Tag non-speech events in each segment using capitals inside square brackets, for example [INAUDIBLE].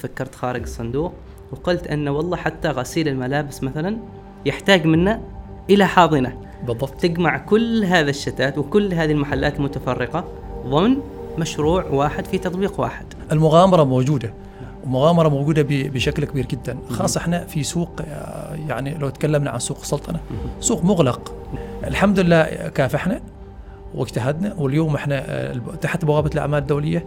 فكرت خارج الصندوق وقلت أن والله حتى غسيل الملابس مثلا يحتاج منا إلى حاضنة. بالضبط. تجمع كل هذا الشتات وكل هذه المحلات المتفرقة ضمن مشروع واحد في تطبيق واحد. المغامرة موجودة. ومغامرة موجودة ب- بشكل كبير جدا. خاصة إحنا في سوق آه، يعني لو تكلمنا عن سوق السلطنة. سوق مغلق. الحمد لله كافحنا واجتهدنا واليوم إحنا آه، تحت بوابة الأعمال الدولية.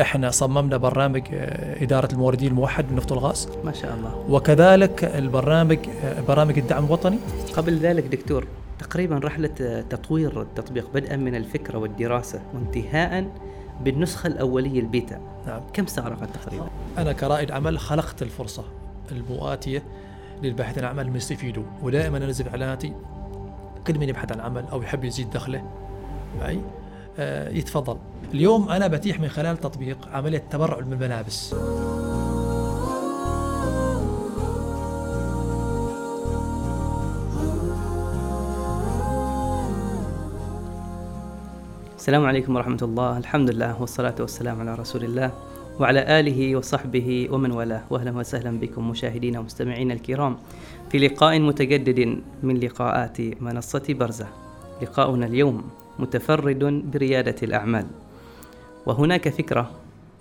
إحنا صممنا برنامج آه، إدارة الموردين الموحد بالنفط والغاز ما شاء الله. وكذلك البرنامج آه، برامج الدعم الوطني. قبل ذلك دكتور تقريبا رحلة آه، تطوير التطبيق بدءا من الفكرة والدراسة وانتهاء بالنسخة الأولية البيتا. نعم. كم استغرقت تقريبا؟ أنا كرائد عمل خلقت الفرصة المؤاتية للباحثين عن عمل يستفيدوا ودائما أنزل إعلاناتي كل من يبحث عن عمل أو يحب يزيد دخله معي. يتفضل. اليوم أنا بتيح من خلال تطبيق عملية تبرع بالملابس السلام عليكم ورحمة الله. الحمد لله والصلاة والسلام على رسول الله وعلى آله وصحبه ومن والاه. وأهلا وسهلا بكم مشاهدينا ومستمعينا الكرام في لقاء متجدد من لقاءات منصة برزة. لقاؤنا اليوم متفرد بريادة الأعمال. وهناك فكرة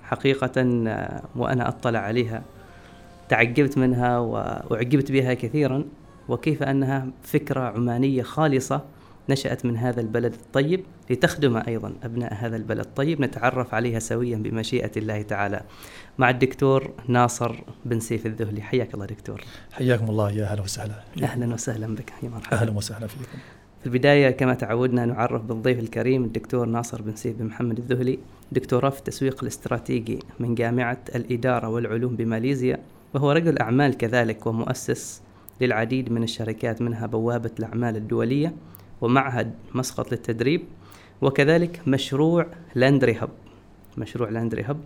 حقيقة آه، وأنا أطلع عليها. تعجبت منها وأعجبت بها كثيرا. وكيف أنها فكرة عمانية خالصة نشأت من هذا البلد الطيب لتخدم أيضا أبناء هذا البلد الطيب. نتعرف عليها سويا بمشيئة الله تعالى. مع الدكتور ناصر بن سيف الذهلي. حياك الله دكتور. حياكم الله. يا أهلا وسهلا أهلا وسهلا بك. يا مرحبا. أهلا وسهلا فيكم. في البداية كما تعودنا نعرف بالضيف الكريم الدكتور ناصر بن سيف بن محمد الذهلي دكتوراه في التسويق الاستراتيجي من جامعة الإدارة والعلوم بماليزيا وهو رجل أعمال كذلك ومؤسس للعديد من الشركات منها بوابة الأعمال الدولية ومعهد مسقط للتدريب وكذلك مشروع لاندري هب. مشروع لاندري هب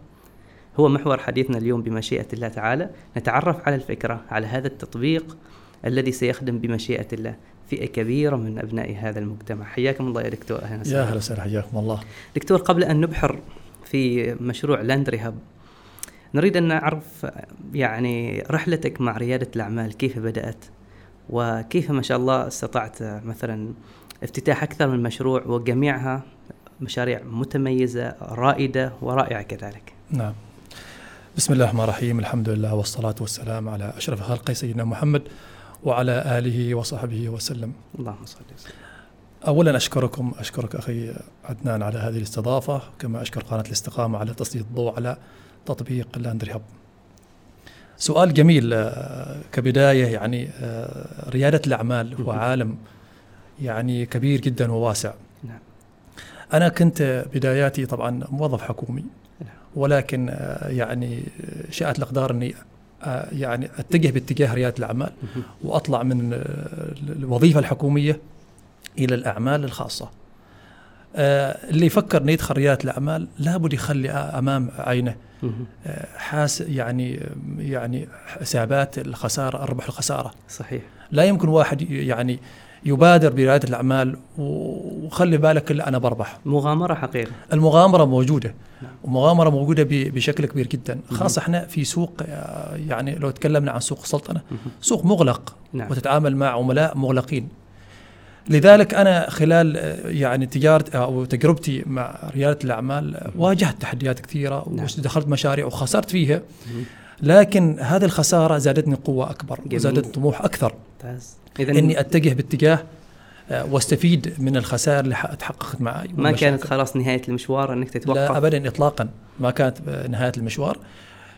هو محور حديثنا اليوم بمشيئة الله تعالى. نتعرف على الفكرة على هذا التطبيق الذي سيخدم بمشيئة الله. فئة كبيرة من أبناء هذا المجتمع. حياكم الله يا دكتور. أهلا يا وسهلا أهلا وسهلا. حياكم الله. دكتور قبل أن نبحر في مشروع لاندري هب نريد أن نعرف يعني رحلتك مع ريادة الأعمال كيف بدأت؟ وكيف ما شاء الله استطعت مثلا افتتاح أكثر من مشروع وجميعها مشاريع متميزة رائدة ورائعة كذلك. نعم. بسم الله الرحمن الرحيم. الحمد لله والصلاة والسلام على أشرف خلق سيدنا محمد وعلى آله وصحبه وسلم. اللهم صل وسلم أولا أشكركم أشكرك أخي عدنان على هذه الاستضافة كما أشكر قناة الاستقامة على تسليط الضوء على تطبيق لاندري هب سؤال جميل آه، كبداية يعني آه، ريادة الأعمال هو عالم يعني كبير جدا وواسع. نعم. أنا كنت بداياتي طبعا موظف حكومي نعم. ولكن آه، يعني شاءت الأقدار أني يعني أتجه باتجاه ريادة الأعمال وأطلع من آه، الوظيفة الحكومية إلى الأعمال الخاصة. آه، اللي يفكر أنه يدخل ريادة الأعمال لابد يخلي أمام عينه. آه، حاس يعني يعني حسابات الخسارة الربح الخسارة. صحيح. لا يمكن واحد يعني يبادر بريادة الأعمال و- وخلي بالك إلا أنا بربح. مغامرة حقيقة. المغامرة موجودة. نعم. ومغامرة موجودة ب- بشكل كبير جدا. خاصة إحنا في سوق آه، يعني لو تكلمنا عن سوق السلطنة مهم. سوق مغلق نعم. وتتعامل مع عملاء مغلقين. لذلك أنا خلال آه، يعني تجارة أو تجربتي مع ريادة الأعمال آه، واجهت تحديات كثيرة نعم. ودخلت مشاريع وخسرت فيها. لكن هذه الخسارة زادتني قوة أكبر. وزادتني طموح أكثر. إذا إني أتجه باتجاه آه، واستفيد من الخسائر اللي تحققت معي ما. كانت خلاص نهاية المشوار أنك تتوقف لا ابدا اطلاقا ما كانت نهاية المشوار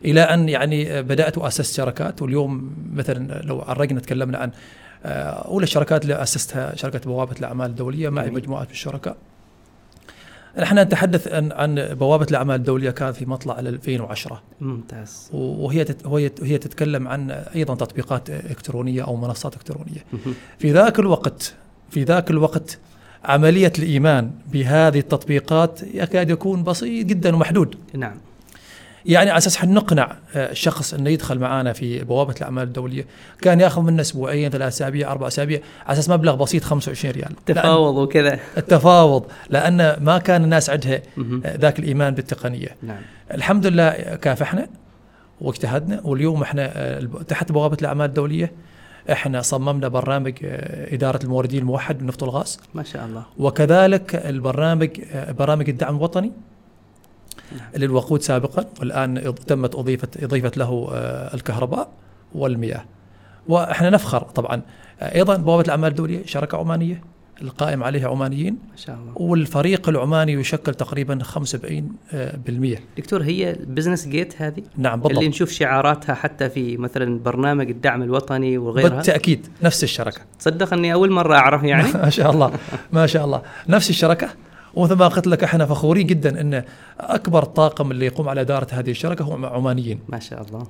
إلى أن يعني بدأت واسست شركات واليوم مثلا لو عرقنا تكلمنا عن آه، أولى الشركات اللي أسستها شركة بوابة الأعمال الدولية معي. مجموعه من الشركاء نحن نتحدث عن عن بوابة الأعمال الدولية كانت في مطلع 2010 ممتاز. وهي وهي هي تتكلم عن أيضا تطبيقات إلكترونية أو منصات إلكترونية. في ذاك الوقت في ذاك الوقت عملية الإيمان بهذه التطبيقات يكاد يكون بسيط جدا ومحدود. نعم. يعني على أساس نقنع آه، الشخص إنه يدخل معنا في بوابة الأعمال الدولية. كان يأخذ منا أسبوعين ثلاث أسابيع أربع أسابيع على أساس مبلغ بسيط 25 ريال. تفاوض وكذا. التفاوض لأن ما كان الناس عندها. آه، ذاك الإيمان بالتقنية. نعم. الحمد لله كافحنا واجتهدنا واليوم إحنا آه، تحت بوابة الأعمال الدولية إحنا صممنا برنامج آه، إدارة الموردين الموحد بالنفط والغاز ما شاء الله. وكذلك البرنامج آه، برامج الدعم الوطني. للوقود سابقا والآن تمت اضيفه اضيفت له آه، الكهرباء والمياه. وإحنا نفخر طبعا. أيضا بوابة الأعمال الدولية شركة عمانية القائم عليها عمانيين. ما شاء الله. والفريق العماني يشكل تقريبا 75% آه،. دكتور هي البزنس جيت هذه؟ نعم اللي بالضبط نشوف شعاراتها حتى في مثلا برنامج الدعم الوطني وغيرها؟ بالتأكيد نفس الشركة. تصدق أني أول مرة أعرف يعني؟ [LAUGHS] ما شاء الله ما شاء الله. نفس الشركة ومثل ما قلت لك إحنا فخورين جدا إن أكبر طاقم اللي يقوم على إدارة هذه الشركة هو عمانيين. ما شاء الله.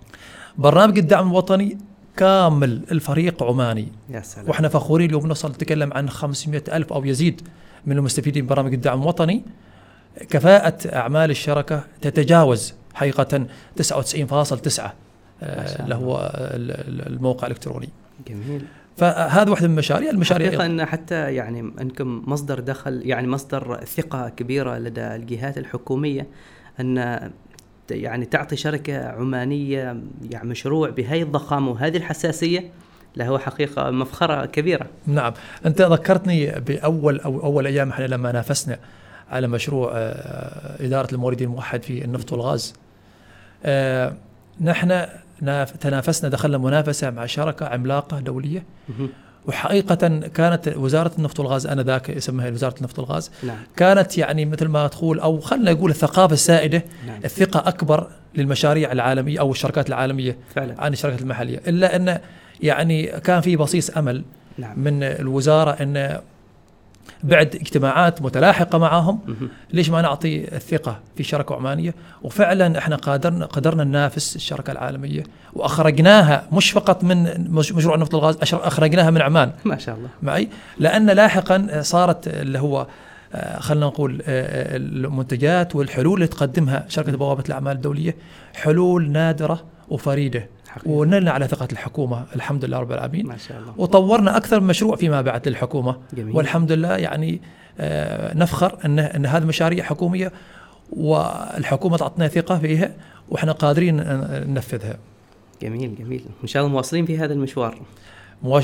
برنامج الدعم الوطني كامل الفريق عماني. يا سلام. وإحنا فخورين اليوم نوصل نتكلم عن 500 ألف أو يزيد من المستفيدين ببرامج الدعم الوطني. كفاءة أعمال الشركة تتجاوز حقيقة 99.9 ما شاء آه، اللي هو ال- ال- الموقع الإلكتروني. جميل. فهذا واحدة من المشاريع. المشاريع حقيقة أن حتى يعني أنكم مصدر دخل يعني مصدر ثقة كبيرة لدى الجهات الحكومية أن ت- يعني تعطي شركة عمانية يعني مشروع بهذه الضخامة وهذه الحساسية له حقيقة مفخرة كبيرة. نعم. أنت ذكرتني بأول أو أول أيام إحنا لما نافسنا على مشروع آه، إدارة الموردين الموحد في النفط والغاز. آه، نحن تنافسنا دخلنا منافسة مع شركة عملاقة دولية. وحقيقة كانت وزارة النفط والغاز آنذاك اسمها وزارة النفط والغاز نعم. كانت يعني مثل ما تقول أو خلنا نقول الثقافة السائدة نعم. الثقة أكبر للمشاريع العالمية أو الشركات العالمية فعلا. عن الشركات المحلية. إلا أن يعني كان في بصيص أمل نعم. من الوزارة أن بعد اجتماعات متلاحقة معهم. ليش ما نعطي الثقة في شركة عمانية؟ وفعلا إحنا قادرنا قدرنا ننافس الشركة العالمية. وأخرجناها مش فقط من مش- مشروع نفط الغاز أشر- أخرجناها من عمان. ما شاء الله. معي؟ لأن لاحقا صارت اللي هو آه، خلينا نقول آه، المنتجات والحلول اللي تقدمها شركة بوابة الأعمال الدولية حلول نادرة وفريدة. حقيقة. ونلنا على ثقة الحكومة الحمد لله رب العالمين. ما شاء الله. وطورنا أكثر من مشروع فيما بعد للحكومة. جميل. والحمد لله يعني آه، نفخر إن إن هذه مشاريع حكومية والحكومة تعطينا ثقة فيها وإحنا قادرين ننفذها. جميل جميل. إن شاء الله مواصلين في هذا المشوار.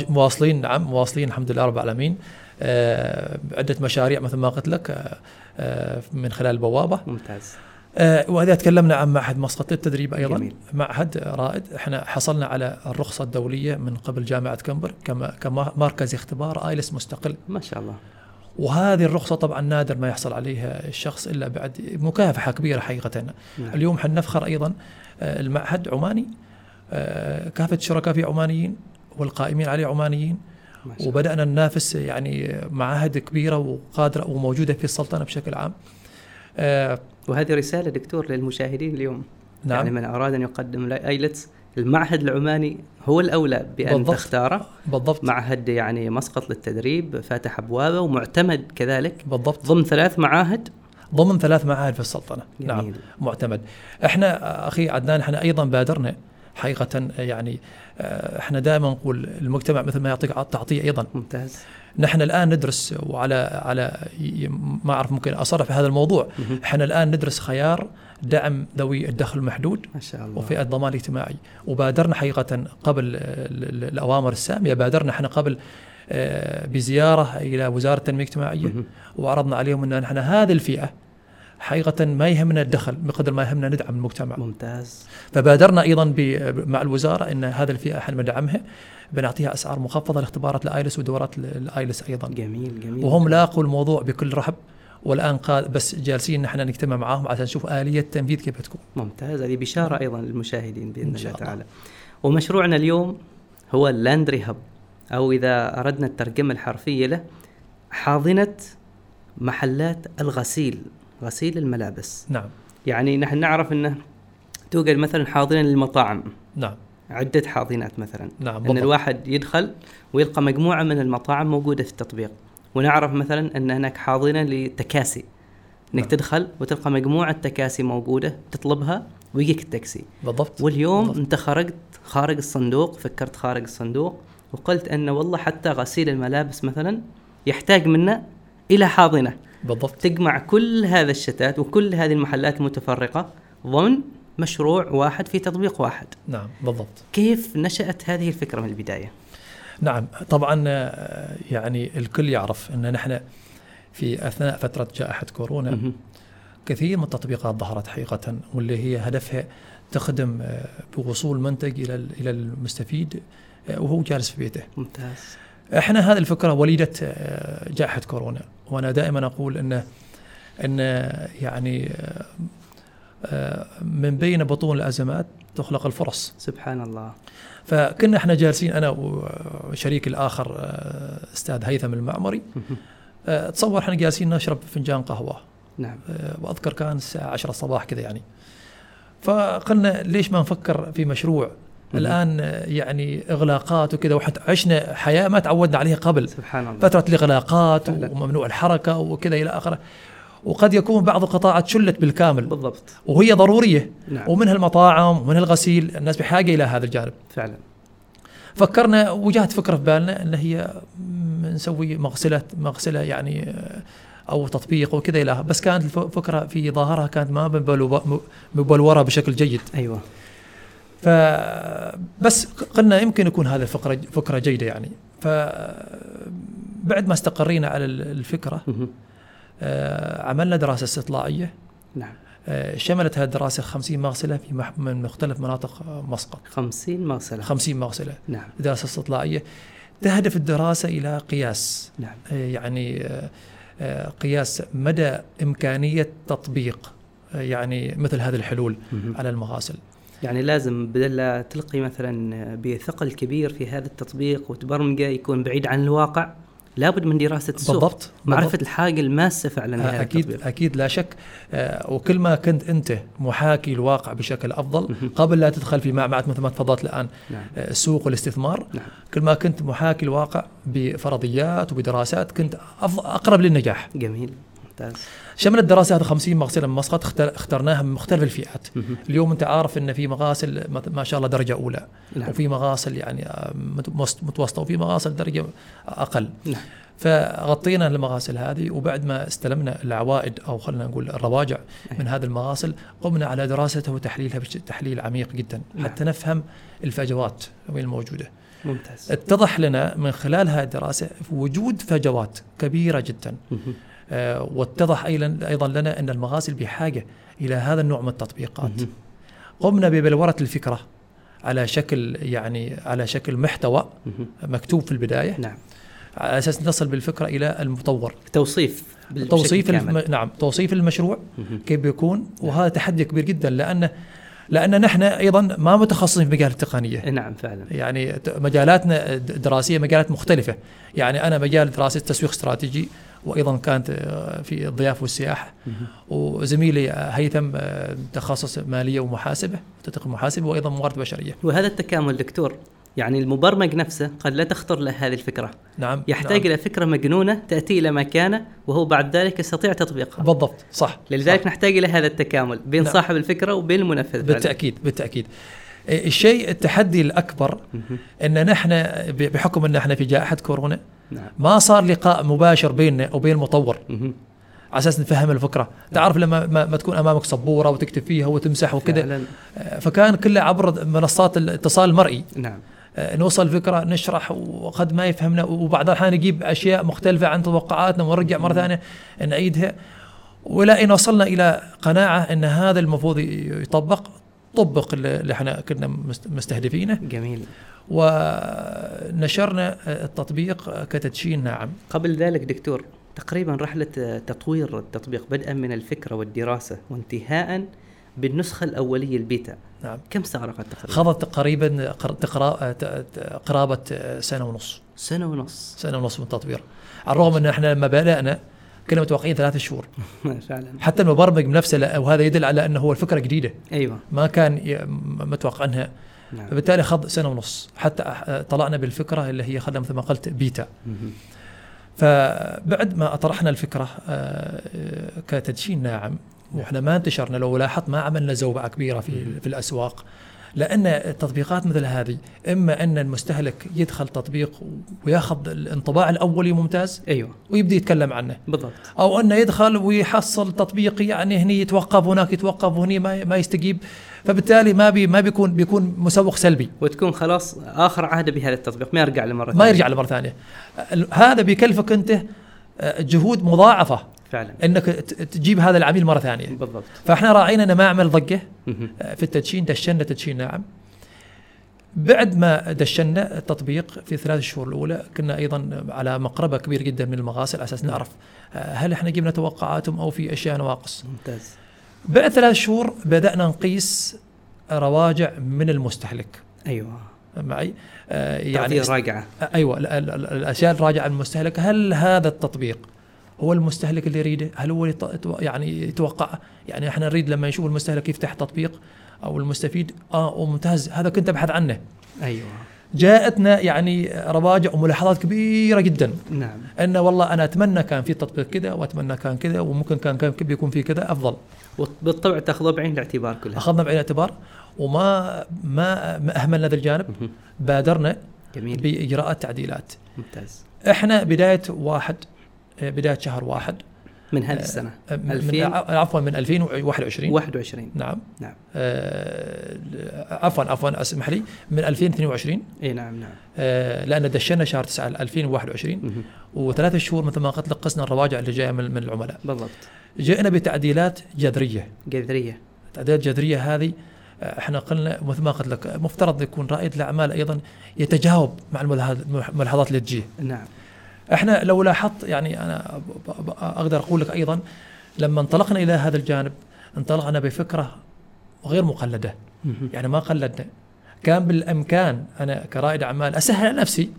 مواصلين نعم مواصلين الحمد لله رب العالمين. آه، عدة مشاريع مثل ما قلت لك آه، آه، من خلال البوابه ممتاز. آه، وإذا تكلمنا عن معهد مسقط للتدريب أيضا. جميل. معهد رائد. إحنا حصلنا على الرخصة الدولية من قبل جامعة كمبر كما كمركز اختبار آيلس مستقل. ما شاء الله. وهذه الرخصة طبعا نادر ما يحصل عليها الشخص إلا بعد مكافحة كبيرة حقيقة. نعم. اليوم حنفخر أيضا آه، المعهد عماني. آه، كافة الشركاء فيه عمانيين والقائمين عليه عمانيين. وبدأنا ننافس يعني معاهد كبيرة وقادرة وموجودة في السلطنة بشكل عام. وهذه رسالة دكتور للمشاهدين اليوم. نعم. يعني من أراد أن يقدم ايلتس المعهد العماني هو الأولى بأن بالضبط. تختاره. بالضبط. معهد يعني مسقط للتدريب فاتح أبوابه ومعتمد كذلك. بالضبط. ضمن ثلاث معاهد. ضمن ثلاث معاهد في السلطنة. نعم. جميل. معتمد. إحنا أخي عدنان إحنا أيضا بادرنا حقيقة يعني آه، إحنا دائما نقول المجتمع مثل ما يعطيك تعطيه أيضا. ممتاز. نحن الآن ندرس وعلى على ما أعرف ممكن أصرح في هذا الموضوع. إحنا الآن ندرس خيار دعم ذوي الدخل المحدود ما شاء الله. وفئه الضمان الاجتماعي. وبادرنا حقيقة قبل ال- ال- الأوامر السامية بادرنا إحنا قبل آه، بزيارة إلى وزارة التنمية الاجتماعية. وعرضنا عليهم إن نحن هذه الفئة حقيقة ما يهمنا الدخل بقدر ما يهمنا ندعم المجتمع. ممتاز. فبادرنا أيضا مع الوزارة إن هذه الفئة إحنا بندعمها بنعطيها أسعار مخفضة لاختبارات الآيلس ودورات ال- الآيلس أيضا. جميل جميل. وهم لاقوا الموضوع بكل رحب والآن قال بس جالسين نحن نجتمع معاهم عشان نشوف آلية التنفيذ كيف تكون. ممتاز. هذه بشارة أيضا للمشاهدين بإذن إن الله. تعالى. ومشروعنا اليوم هو اللاندري هب أو إذا أردنا الترجمة الحرفية له حاضنة محلات الغسيل. غسيل الملابس. نعم. يعني نحن نعرف أنه توجد مثلا حاضنة للمطاعم. نعم. عدة حاضنات مثلا. نعم أن بالضبط. الواحد يدخل ويلقى مجموعة من المطاعم موجودة في التطبيق. ونعرف مثلا أن هناك حاضنة لتكاسي. إنك نعم. تدخل وتلقى مجموعة تكاسي موجودة تطلبها ويجيك التاكسي. بالضبط. واليوم بالضبط. أنت خرجت خارج الصندوق فكرت خارج الصندوق وقلت إن والله حتى غسيل الملابس مثلا يحتاج منا إلى حاضنة بالضبط تجمع كل هذا الشتات وكل هذه المحلات المتفرقه ضمن مشروع واحد في تطبيق واحد نعم بالضبط كيف نشأت هذه الفكرة من البداية؟ نعم طبعا آه، يعني الكل يعرف إن نحن في أثناء فترة جائحة كورونا مهم. كثير من التطبيقات ظهرت حقيقة واللي هي هدفها تخدم آه، بوصول منتج إلى إلى المستفيد آه، وهو جالس في بيته. ممتاز إحنا هذه الفكرة وليدة آه، جائحة كورونا. وأنا دائما أقول انه إن يعني آه، آه، من بين بطون الأزمات تخلق الفرص. سبحان الله. فكنا إحنا جالسين أنا وشريكي الآخر أستاذ هيثم المعمري. تصور إحنا جالسين نشرب فنجان قهوة. نعم. وأذكر كان الساعة 10 الصباح كذا يعني. فقلنا ليش ما نفكر في مشروع الآن يعني إغلاقات وكذا وحتى عشنا حياة ما تعودنا عليها قبل. سبحان الله. فترة الإغلاقات. وممنوع الحركة وكذا إلى آخره. وقد يكون بعض القطاعات شلت بالكامل. بالضبط. وهي ضرورية. نعم. ومنها المطاعم ومنها الغسيل. الناس بحاجة إلى هذا الجانب. فعلا. فكرنا وجات فكرة في بالنا إن هي نسوي مغسلة مغسلة يعني أو تطبيق وكذا إلى بس كانت الفكرة في ظاهرها كانت ما مبلو- مبلورة بشكل جيد. أيوه. فبس قلنا يمكن يكون هذا فكره فكره جيدة يعني. ف بعد ما استقرينا على ال- الفكرة مهم. آه، عملنا دراسة استطلاعية. نعم. آه، شملت هذه الدراسة 50 مغسلة في من مختلف مناطق آه، مسقط. 50 مغسلة. 50 مغسلة. نعم. دراسة استطلاعية. تهدف الدراسة إلى قياس. نعم. يعني قياس مدى إمكانية تطبيق يعني مثل هذه الحلول. على المغاسل. يعني لازم بدل لا تلقي مثلا بثقل كبير في هذا التطبيق وتبرمجه يكون بعيد عن الواقع لابد من دراسة السوق. بالضبط معرفة بالضبط. الحاجة الماسة فعلا لهذا أكيد التطبيق. أكيد لا شك. آه، وكل ما كنت أنت محاكي الواقع بشكل أفضل. قبل لا تدخل في معمعه مثل ما تفضلت الآن نعم. آه، السوق والاستثمار نعم. كل ما كنت محاكي الواقع بفرضيات وبدراسات كنت أقرب للنجاح. جميل. ممتاز. شملت دراسات 50 مغسله من مسقط اختر- اخترناها من مختلف الفئات. اليوم انت عارف إن في مغاسل ما شاء الله درجة أولى. نعم. وفي مغاسل يعني آه، متوسطة وفي مغاسل درجة أقل. نعم. فغطينا المغاسل هذه وبعد ما استلمنا العوائد أو خلينا نقول الرواجع من هذه المغاسل قمنا على دراسته وتحليلها تحليل عميق جدا نعم. حتى نفهم الفجوات وين الموجوده ممتاز. اتضح لنا من خلال هذه الدراسة وجود فجوات كبيرة جدا. واتضح أيضا أيضا لنا أن المغاسل بحاجة إلى هذا النوع من التطبيقات. قمنا ببلورة الفكرة على شكل يعني على شكل محتوى. مكتوب في البداية. نعم. على أساس نصل بالفكرة إلى المطور. توصيف توصيف الم... نعم توصيف المشروع. كيف بيكون وهذا تحدي كبير جدا لأن لأن نحن أيضا ما متخصصين في مجال التقنية. نعم فعلا. يعني مجالاتنا الدراسيه مجالات مختلفة. يعني أنا مجال دراسه تسويق استراتيجي وأيضا كانت آه، في الضيافه والسياحه. وزميلي آه، هيثم آه، تخصص مالية ومحاسبة تدقيق محاسبه وأيضا موارد بشرية وهذا التكامل دكتور يعني المبرمج نفسه قد لا تخطر له هذه الفكرة نعم يحتاج نعم. إلى فكرة مجنونة تأتي إلى مكانه وهو بعد ذلك يستطيع تطبيقها بالضبط صح لذلك صح. نحتاج إلى هذا التكامل بين نعم. صاحب الفكرة وبين المنفذ فعلاً. بالتأكيد بالتأكيد آه، الشيء التحدي الأكبر مهم. إن نحن بحكم إن إحنا في جائحة كورونا نعم. ما صار لقاء مباشر بيننا وبين المطور. على أساس نفهم الفكرة. تعرف لما ما, ما تكون أمامك سبورة وتكتب فيها وتمسح وكذا. آه، فكان كله عبر منصات الاتصال المرئي نعم. آه، نوصل فكره نشرح وقد ما يفهمنا. وبعض الاحيان نجيب أشياء مختلفة عن توقعاتنا ونرجع مرة ثانية نعيدها. والى ان وصلنا إلى قناعة إن هذا المفروض يطبق طبق اللي إحنا كنا مست- مستهدفينه. جميل. ونشرنا التطبيق كتدشين ناعم. قبل ذلك دكتور تقريبا رحلة تطوير التطبيق بدءا من الفكرة والدراسة وانتهاء بالنسخة الأولية البيتا. نعم. كم استغرقت تقريبا؟ خضت تقريبا قر- تقرا- ت- ت- قرابة سنة ونص. سنة ونص. سنة ونص من التطوير على الرغم إن إحنا لما بدأنا كنا متوقعين ثلاثة شهور. [LAUGHS] فعلا حتى المبرمج بنفسه وهذا يدل على أنه هو الفكرة جديدة. أيوة. ما كان ي- م- متوقعنها نعم. فبالتالي خض سنة ونص. حتى طلعنا بالفكرة اللي هي خلينا مثل ما قلت بيتا. فبعد ما اطرحنا الفكرة آه، آه، كتدشين ناعم وإحنا ما انتشرنا لو لاحظت ما عملنا زوبعة كبيرة في في الأسواق. لأن التطبيقات مثل هذه إما أن المستهلك يدخل تطبيق ويأخذ الانطباع الأولي ممتاز أيوه. ويبدأ يتكلم عنه. بالضبط. أو أنه يدخل ويحصل تطبيق يعني هني يتوقف هناك يتوقف وهني ما ما يستجيب. فبالتالي ما بي ما بيكون بيكون مسوق سلبي. وتكون خلاص آخر عهده بهذا التطبيق ما يرجع له مره ما يرجع له مره ثانية هذا بيكلفك أنت آه، جهود مضاعفة. فعلا. إنك تجيب هذا العميل مرة ثانية. بالضبط. فإحنا راعينا إنه ما اعمل ضجة في التدشين دشنا تدشين ناعم بعد ما دشنا التطبيق في ثلاث شهور الأولى كنا أيضا على مقربة كبير جدا من المغاسل على أساس نعرف آه، هل إحنا جبنا توقعاتهم أو في أشياء نواقص. ممتاز. بعد ثلاث شهور بدأنا نقيس رواجع من المستهلك. أيوه. معي؟ آه، يعني راجعة. أيوه ال- ال- ال- الأشياء الراجعة من المستهلك هل هذا التطبيق هو المستهلك اللي يريده؟ هل هو يعني يتوقع يعني إحنا نريد لما يشوف المستهلك يفتح تطبيق أو المستفيد آه ممتاز هذا كنت أبحث عنه. أيوه جاءتنا يعني رواجع وملاحظات كبيرة جدا نعم انه والله أنا أتمنى كان في تطبيق كذا وأتمنى كان كذا وممكن كان كان بيكون في كذا أفضل. وبالطبع تاخذه بعين الاعتبار كلها أخذنا بعين الاعتبار وما ما ما أهملنا هذا الجانب. بادرنا جميل باجراء التعديلات. ممتاز إحنا بداية واحد بداية شهر واحد. من هذه السنة. آه، من 2000 ع- عفوا من 2021 21 نعم. نعم. آه، عفوا عفوا أسمح لي. من 2022 إي نعم نعم. آه، لأن دشنا شهر 9 2021 مهم. وثلاث شهور مثل ما قلت لك قسنا الرواجع اللي جاية من من العملاء. بالضبط. جئنا بتعديلات جذرية. جذرية. التعديلات الجذريه هذه آه، إحنا قلنا مثل ما قلت لك مفترض يكون رائد الأعمال أيضا يتجاوب مع الملاحظات اللي تجيه. نعم. إحنا لو لاحظت يعني أنا أقدر أقول لك أيضا لما انطلقنا إلى هذا الجانب انطلقنا بفكرة غير مقلدة. يعني ما قلدنا كان بالأمكان أنا كرائد أعمال أسهل على نفسي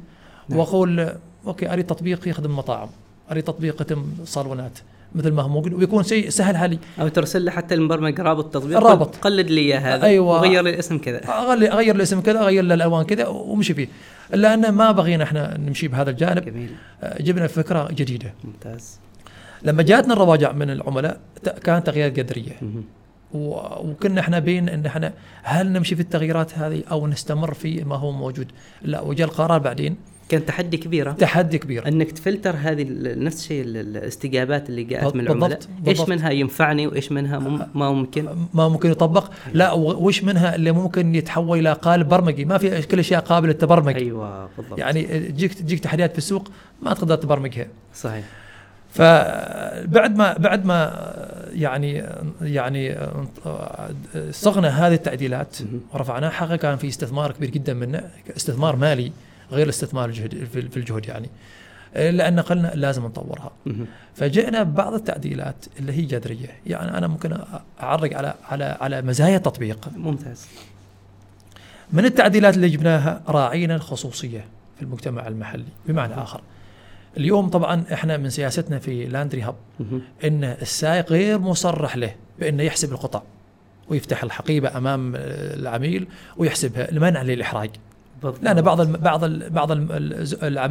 نعم. وأقول أوكي أريد تطبيق يخدم مطاعم أريد تطبيق يخدم صالونات مثل ما هو موجود ويكون شيء سهل علي أو ترسل له حتى المبرمج رابط تطبيق الرابط. قل- قلد لي إياه هذا. أيوة. وغير لي الاسم كذا. أغير الاسم كذا أغير له الألوان كذا ومشي فيه. الا ان ما بغينا إحنا نمشي بهذا الجانب. جميل. آه، جبنا فكرة جديدة. ممتاز. لما جاتنا الرواجع من العملاء كانت تغييرات. و- وكنا إحنا بين إن إحنا هل نمشي في التغييرات هذه أو نستمر في ما هو موجود؟ لا وجاء القرار بعدين. كان تحدي كبير ها؟ تحدي كبير. أنك تفلتر هذه نفس الشيء ال- ال- الاستجابات اللي جاءت من بالضبط، العملاء إيش بالضبط. منها ينفعني وإيش منها مم- ما ممكن؟ ما ممكن يطبق. لا و- وش منها اللي ممكن يتحول إلى قالب برمجي؟ ما في كل اشياء قابله للتبرمج. أيوه بالضبط. يعني تجيك تجيك تحديات في السوق ما تقدر تبرمجها. صحيح. فبعد ما بعد ما يعني يعني صغنا هذه التعديلات. ورفعناها حقيقة كان في استثمار كبير جدا منا استثمار مالي. غير الاستثمار الجهد في الجهد يعني. لأن قلنا لازم نطورها. فجئنا ببعض التعديلات اللي هي جذرية. يعني أنا ممكن أعرق على على على مزايا التطبيق. ممتاز. من التعديلات اللي جبناها راعينا الخصوصية في المجتمع المحلي بمعنى آخر. اليوم طبعا إحنا من سياستنا في لاندري هاب مهم. إن السائق غير مصرح له بإنه يحسب القطع ويفتح الحقيبة أمام العميل ويحسبها لمنع للإحراج. بالضبط. لأن بعض الم بعض ال بعض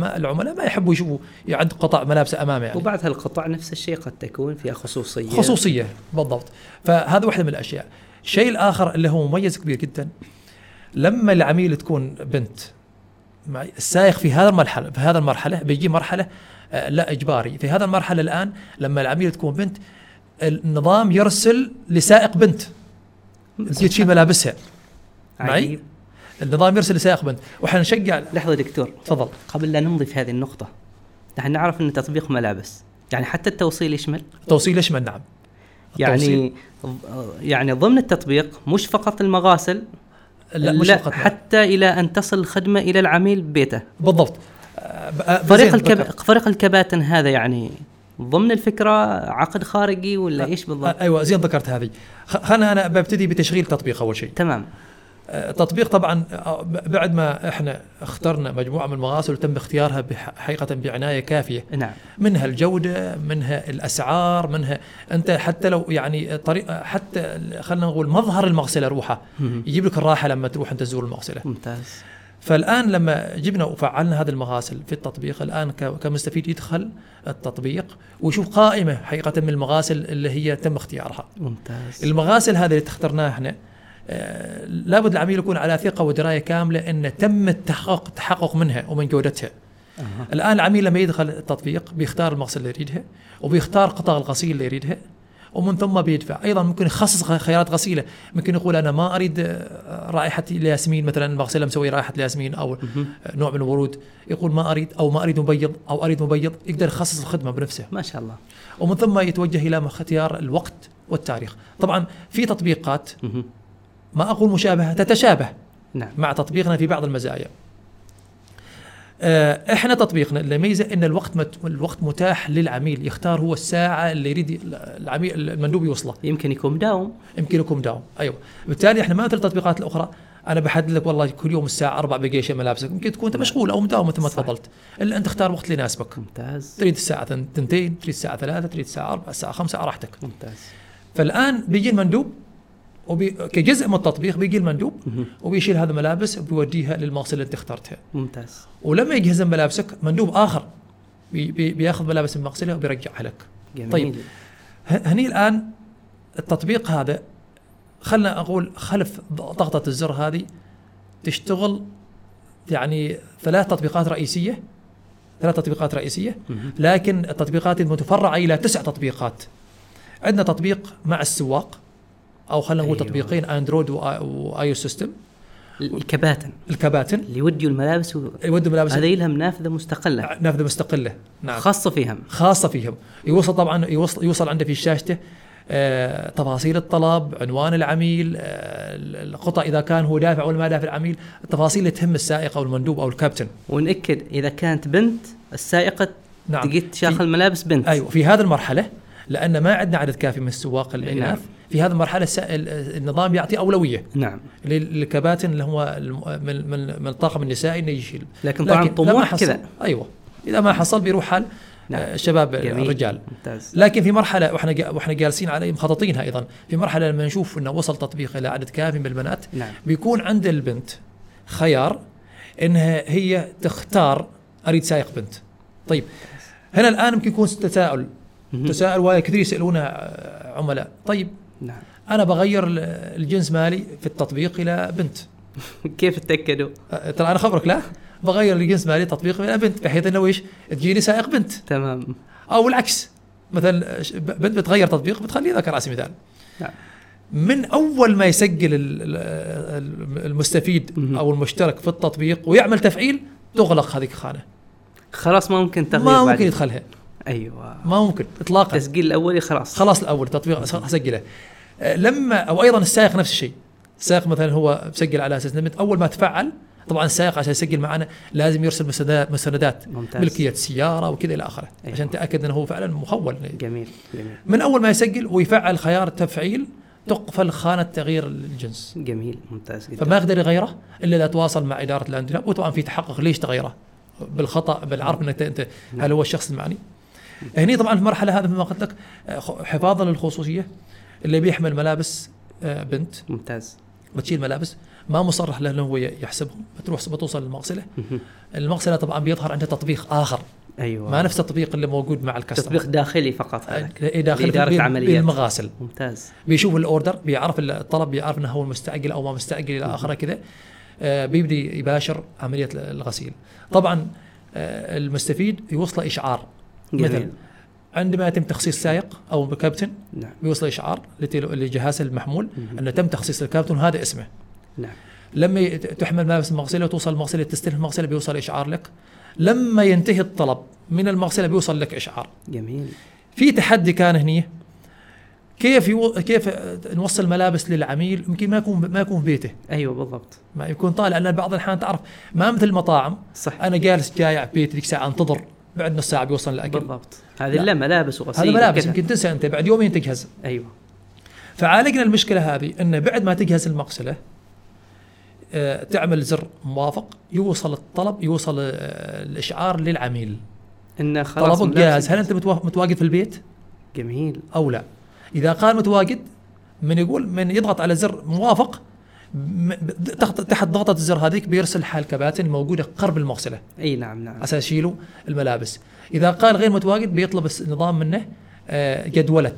العملاء ما يحبوا يشوفوا يعد قطع ملابسه امامه يعني. وبعد هالقطع نفس الشيء قد تكون فيها خصوصية. خصوصية بالضبط. فهذا واحدة من الأشياء. الشيء الآخر اللي هو مميز كبير جدا لما العميل تكون بنت معي السائق في هذا المرحلة في هذا المرحلة بيجي مرحلة آه، لا إجباري. في هذا المرحلة الآن لما العميل تكون بنت النظام يرسل لسائق بنت. تشيل ملابسها. معي؟ النظام يرسل بنت. وإحنا نشجع. لحظة دكتور. تفضل. قبل لا نمضي في هذه النقطة نحن نعرف إن تطبيق ملابس يعني حتى التوصيل يشمل؟ توصيل يشمل نعم. يعني يعني ضمن التطبيق مش فقط المغاسل لا, مش فقط نعم. حتى إلى أن تصل الخدمة إلى العميل ببيته. بالضبط. فريق الكب... فريق الكباتن هذا يعني ضمن الفكرة عقد خارجي ولا إيش بالضبط؟ أيوه زين ذكرت هذه. خلنا أنا ببتدي بتشغيل تطبيق أول شيء. تمام. تطبيق طبعا بعد ما إحنا اخترنا مجموعة من المغاسل وتم اختيارها حقيقة بعناية كافية. نعم. منها الجودة منها الأسعار منها أنت حتى لو يعني طريقه حتى خلينا نقول مظهر المغسلة روحه. يجيب لك الراحة لما تروح أنت تزور المغسلة. ممتاز. فالآن لما جبنا وفعلنا هذه المغاسل في التطبيق الآن كمستفيد يدخل التطبيق ويشوف قائمة حقيقة من المغاسل اللي هي تم اختيارها. ممتاز. المغاسل هذه اللي اخترناها إحنا آه، لابد العميل يكون على ثقة ودراية كاملة إن تم التحقق التحقق منها ومن جودتها. أها. الآن العميل لما يدخل التطبيق بيختار المغسله اللي يريدها وبيختار قطع الغسيل اللي يريدها ومن ثم بيدفع. أيضا ممكن يخصص خيارات غسيلة. ممكن يقول أنا ما أريد آه، رائحة الياسمين مثلا المغسله مسوي رائحة الياسمين أو. آه، نوع من الورود. يقول ما أريد أو ما أريد مبيض أو أريد مبيض. يقدر يخصص الخدمة بنفسه. ما شاء الله. ومن ثم يتوجه إلى اختيار الوقت والتاريخ. طبعا في تطبيقات. ما أقول مشابهة تتشابه نعم. مع تطبيقنا في بعض المزايا. آه، إحنا تطبيقنا الميزه إن الوقت مت الوقت متاح للعميل. يختار هو الساعة اللي يريد العميل المندوب يوصله. يمكن يكون مداوم يمكن يكون داوم. أيوه. بالتالي إحنا ما مثل التطبيقات الأخرى. أنا بحدد لك والله كل يوم الساعة 4 بجي أشيل ملابسك. يمكن تكون أنت مشغول أو مداوم مثل ما. تفضلت. إلا انت تختار وقت اللي يناسبك ممتاز. تريد الساعة 2 تريد الساعة 3 تريد الساعة 4 الساعة 5 على راحتك. ممتاز. فالآن بيجي المندوب. وبي... كجزء من التطبيق بيجي المندوب. وبيشيل هذه الملابس وبيوديها للمغسله اللي انت اخترتها ممتاز ولما يجهز ملابسك مندوب آخر بي... بي... بياخذ ملابس المغسله وبيرجعها لك جميل طيب. هني الآن التطبيق هذا خلنا أقول خلف ضغطة الزر هذه تشتغل يعني ثلاث تطبيقات رئيسية ثلاث تطبيقات رئيسية. لكن التطبيقات المتفرعة إلى تسع تطبيقات عندنا تطبيق مع السواق أو خلينا نقول أيوة. تطبيقين اندرويد و iOS system الكباتن. الكباتن. اللي يوديوا الملابس و... يودوا ملابس هذه لهم نافذه مستقلة. نافذه مستقلة. نعم. خاصة فيهم. خاصة فيهم. يوصل طبعا يوصل يوصل عنده في شاشته آه، تفاصيل الطلب عنوان العميل آه، القطع إذا كان هو دافع ولا ما دافع العميل التفاصيل اللي تهم السائق أو المندوب أو الكابتن. ونأكد إذا كانت بنت السائقة نعم. تجي تشاخل في- ملابس بنت. أيوه. في هذه المرحلة لأن ما عندنا عدد كافي من السواق الاناث نعم. في هذه المرحلة النظام يعطي أولوية. نعم. لل- للكباتن اللي هو من من من الطاقم النسائي إنه يشيل. لكن طبعا طموح كذا. أيوه. إذا ما حصل بيروح حال نعم. آه، شباب جميل. الرجال. ممتاز. لكن في مرحلة وإحنا وإحنا جالسين عليه مخططينها أيضا. في مرحلة لما نشوف إنه وصل تطبيق إلى عدد كافي من البنات نعم. بيكون عند البنت خيار إنها هي تختار أريد سائق بنت. طيب. هنا الآن يمكن يكون تساؤل. مهم. تساؤل وايد كثير يسالونه آه، عملاء. طيب نعم. أنا بغير ال- الجنس مالي في التطبيق إلى بنت. [LAUGHS] كيف تاكدوا آه، ترى أنا خبرك لا؟ بغير الجنس مالي تطبيق إلى بنت بحيث إنه إيش؟ تجيني سائق بنت. تمام. أو العكس مثلا بنت بتغير تطبيق بتخليه ذكر على سبيل المثال نعم. من أول ما يسجل ال- ال- المستفيد. أو المشترك في التطبيق ويعمل تفعيل تغلق هذه الخانه خلاص ما ممكن تغيير ما. ممكن يدخلها. أيوه. ما ممكن اطلاقا. التسجيل الاولي خلاص. خلاص الأول التطبيق اسجله آه، لما أو أيضا السائق نفس الشيء. السائق مثلا هو مسجل على أساس أول ما تفعل طبعا السائق عشان يسجل معنا لازم يرسل مستندات مستندات ممتاز. ملكية السياره وكذا إلى آخره أيوة. عشان تاكد إنه هو فعلا مخول. جميل جميل. من أول ما يسجل ويفعل خيار التفعيل تقفل خانة تغيير الجنس. جميل ممتاز جدا. فما يقدر يغيره إلا إذا تواصل مع إدارة الاندلاء وطبعا في تحقق ليش تغيره؟ بالخطأ بالعرف إنك أنت هل هو الشخص المعني؟ هني طبعا في المرحلة هذه مثل ما قلت لك آه، حفاظا للخصوصية. اللي بيحمل ملابس آه، بنت. ممتاز. بتشيل ملابس. ما مصرح له انه هو يحسبهم. بتروح بتوصل للمغسلة. المغسلة طبعا بيظهر عنده تطبيق آخر. أيوه. ما نفس التطبيق اللي موجود مع الكاستمر. تطبيق داخلي فقط هذا إيه، داخل لإدارة في العمليات. بالمغاسل. ممتاز. بيشوف الأوردر بيعرف الطلب بيعرف إنه هو مستعجل أو ما مستعجل إلى آخره كذا. آه، بيبدي يباشر عملية الغسيل. طبعا آه، المستفيد يوصله إشعار. مثل جميل عندما يتم تخصيص سائق أو كابتن نعم. بيوصل إشعار لجهاز المحمول مهم. انه تم تخصيص الكابتن وهذا اسمه. نعم. لما تحمل ملابس المغسلة وتوصل المغسلة تستلم المغسلة بيوصل إشعار لك. لما ينتهي الطلب من المغسلة بيوصل لك إشعار. جميل. في تحدي كان هني كيف يو... كيف نوصل ملابس للعميل؟ يمكن ما يكون ما يكون في بيته. أيوه بالضبط. ما يكون طالع لأن بعض الأحيان تعرف ما مثل المطاعم. صح أنا جالس جاي على بيتي ذيك ساعة أنتظر. بعد نص ساعة بيوصل الاكل بالضبط. هذه لا. لا ملابس وغسيل هذا ملابس. يمكن تنسى أنت بعد يومين تجهز. أيوه. فعالجنا المشكلة هذه انه بعد ما تجهز المغسلة آه، تعمل زر موافق يوصل الطلب يوصل آه، الإشعار للعميل. انه خلاص طلبك جاهز. هل أنت متوا- متواجد في البيت؟ جميل. أو لا. إذا قال متواجد من يقول من يضغط على زر موافق تحت تحت ضغطة الزر هذيك بيرسل حال كباتن موجودة قرب المغسلة. أي نعم نعم. أساس يشيلوا الملابس. إذا قال غير متواجد بيطلب النظام منه آه، جدولة.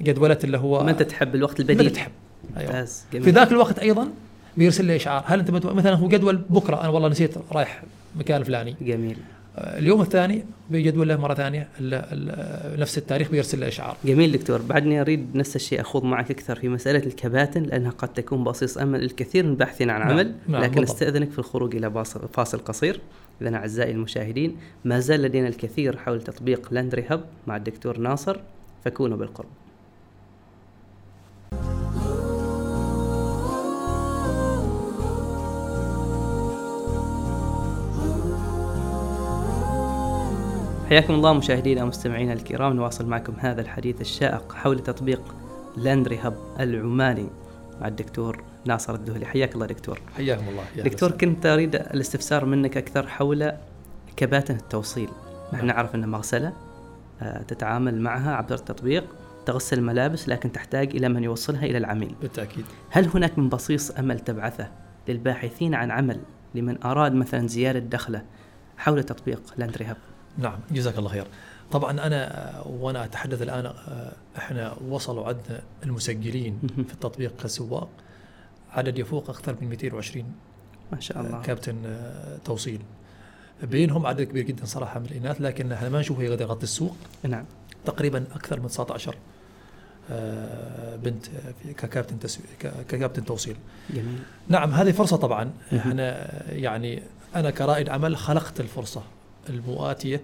جدولة اللي هو انت تحب الوقت البديل؟ تحب أيوة. في ذاك الوقت أيضا بيرسل لي إشعار. هل أنت متو... مثلا هو جدول بكرة أنا والله نسيت رايح مكان الفلاني جميل. اليوم الثاني بيجدول له مرة ثانية. نفس التاريخ بيرسل لي إشعار جميل دكتور بعدني أريد نفس الشيء أخوض معك أكثر في مسألة الكباتن لأنها قد تكون بصيص أمل الكثير من الباحثين عن نعم، عمل نعم، لكن بالضبط. أستأذنك في الخروج إلى فاصل قصير اذا أعزائي المشاهدين ما زال لدينا الكثير حول تطبيق لاندري هب مع الدكتور ناصر فكونوا بالقرب حياكم الله مشاهدينا ومستمعينا الكرام. نواصل معكم هذا الحديث الشائق حول تطبيق لاندري هب العماني مع الدكتور ناصر الذهلي حياك الله دكتور. حياكم الله. يا دكتور أهلا كنت أريد الاستفسار منك أكثر حول كباتن التوصيل. نحن نعم. نعرف أن مغسلة آه، تتعامل معها عبر التطبيق تغسل الملابس لكن تحتاج إلى من يوصلها إلى العميل. بالتأكيد. هل هناك من بصيص أمل تبعثه للباحثين عن عمل لمن أراد مثلا زيادة دخله حول تطبيق لاندري هب نعم جزاك الله خير. طبعا أنا وأنا أتحدث الآن آه، إحنا وصلوا عندنا المسجلين. في التطبيق كسواق عدد يفوق أكثر من 220 ما شاء الله. كابتن آه، توصيل. بينهم عدد كبير جدا صراحة من الإناث لكن إحنا ما نشوف هي قد يغطي السوق. نعم. تقريبا أكثر من 19 آه، بنت ككابتن تسويق ككابتن توصيل. جميل. نعم هذه فرصة طبعا. إحنا يعني أنا كرائد عمل خلقت الفرصة. المؤاتية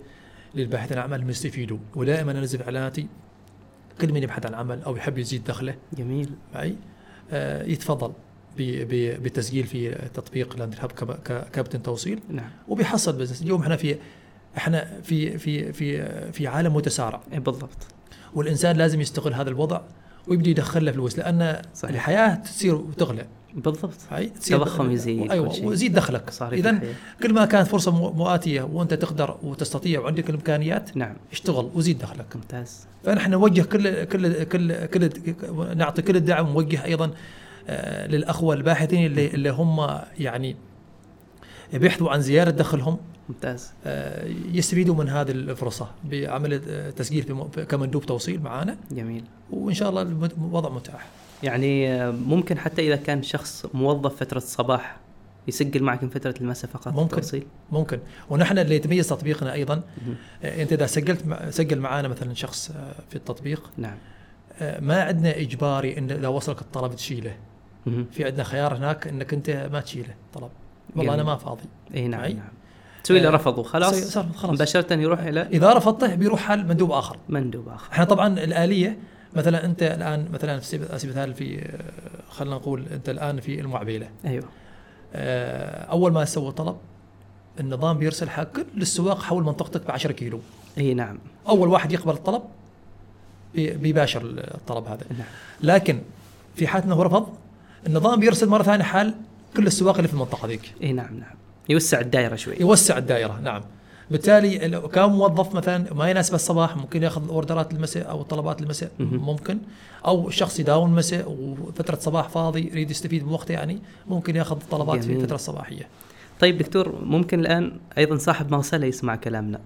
للباحثين عن عمل يستفيدوا ودائما انزل اعلاناتي كل من يبحث عن عمل أو يحب يزيد دخله. جميل. معي؟ آه، يتفضل بالتسجيل في تطبيق Laundry Hub ككابتن توصيل. نعم. وبيحصل business. اليوم إحنا في إحنا في في في في عالم متسارع. إيه بالضبط. والإنسان لازم يستغل هذا الوضع ويبدي يدخل له فلوس لأن صحيح. الحياة تصير وتغلى. بالضبط. تضخم يزيد أيوه. ويزيد دخلك. صار اذا. كل ما كانت فرصة مؤاتية وأنت تقدر وتستطيع وعندك الإمكانيات نعم. اشتغل وزيد دخلك. ممتاز. فنحن نوجه كل كل كل كل نعطي كل الدعم ونوجه أيضا آه، للأخوة الباحثين اللي اللي هم يعني بيحثوا عن زياده دخلهم ممتاز. آه، يستفيدوا من هذه الفرصة بعمل آه، تسجيل كمندوب توصيل معنا جميل. وإن شاء الله الوضع متاح. يعني آه، ممكن حتى إذا كان شخص موظف فترة الصباح يسجل معكم فترة المساء فقط ممكن. التوصيل ممكن. ونحن اللي يتميز تطبيقنا أيضا. آه، أنت إذا سجلت سجل معنا مثلا شخص في التطبيق نعم. ما عندنا إجباري إن اذا وصلك الطلب تشيله. في عندنا خيار هناك إنك أنت ما تشيله طلب. والله أنا. ما فاضي. إي نعم معي؟ نعم. تسوي له آه، رفض وخلاص صار- خلاص. مباشرة يروح إلى إذا رفضته بيروح حال مندوب آخر. مندوب آخر. إحنا طبعا الآلية مثلا أنت الآن مثلا في سبيل على سبيل المثال في خلينا نقول أنت الآن في المعبيله أيوه. آه، أول ما تسوي طلب النظام بيرسل حق كل السواق حول منطقتك ب 10 كيلو. إي نعم. أول واحد يقبل الطلب بي- بيباشر الطلب هذا. نعم. لكن في حالة إنه رفض النظام بيرسل مرة ثانية حال كل السواق اللي في المنطقة ذيك. إي نعم نعم. يوسع الدائره شوي. يوسع الدائره نعم. بالتالي لو كان موظف مثلا ما يناسب الصباح ممكن يأخذ أوردرات المساء أو طلبات المساء. ممكن. أو شخص يداوم المساء وفترة صباح فاضي يريد يستفيد من وقته يعني ممكن يأخذ طلبات في جميل. الفترة الصباحيه طيب دكتور ممكن الآن أيضا صاحب مغسله يسمع كلامنا.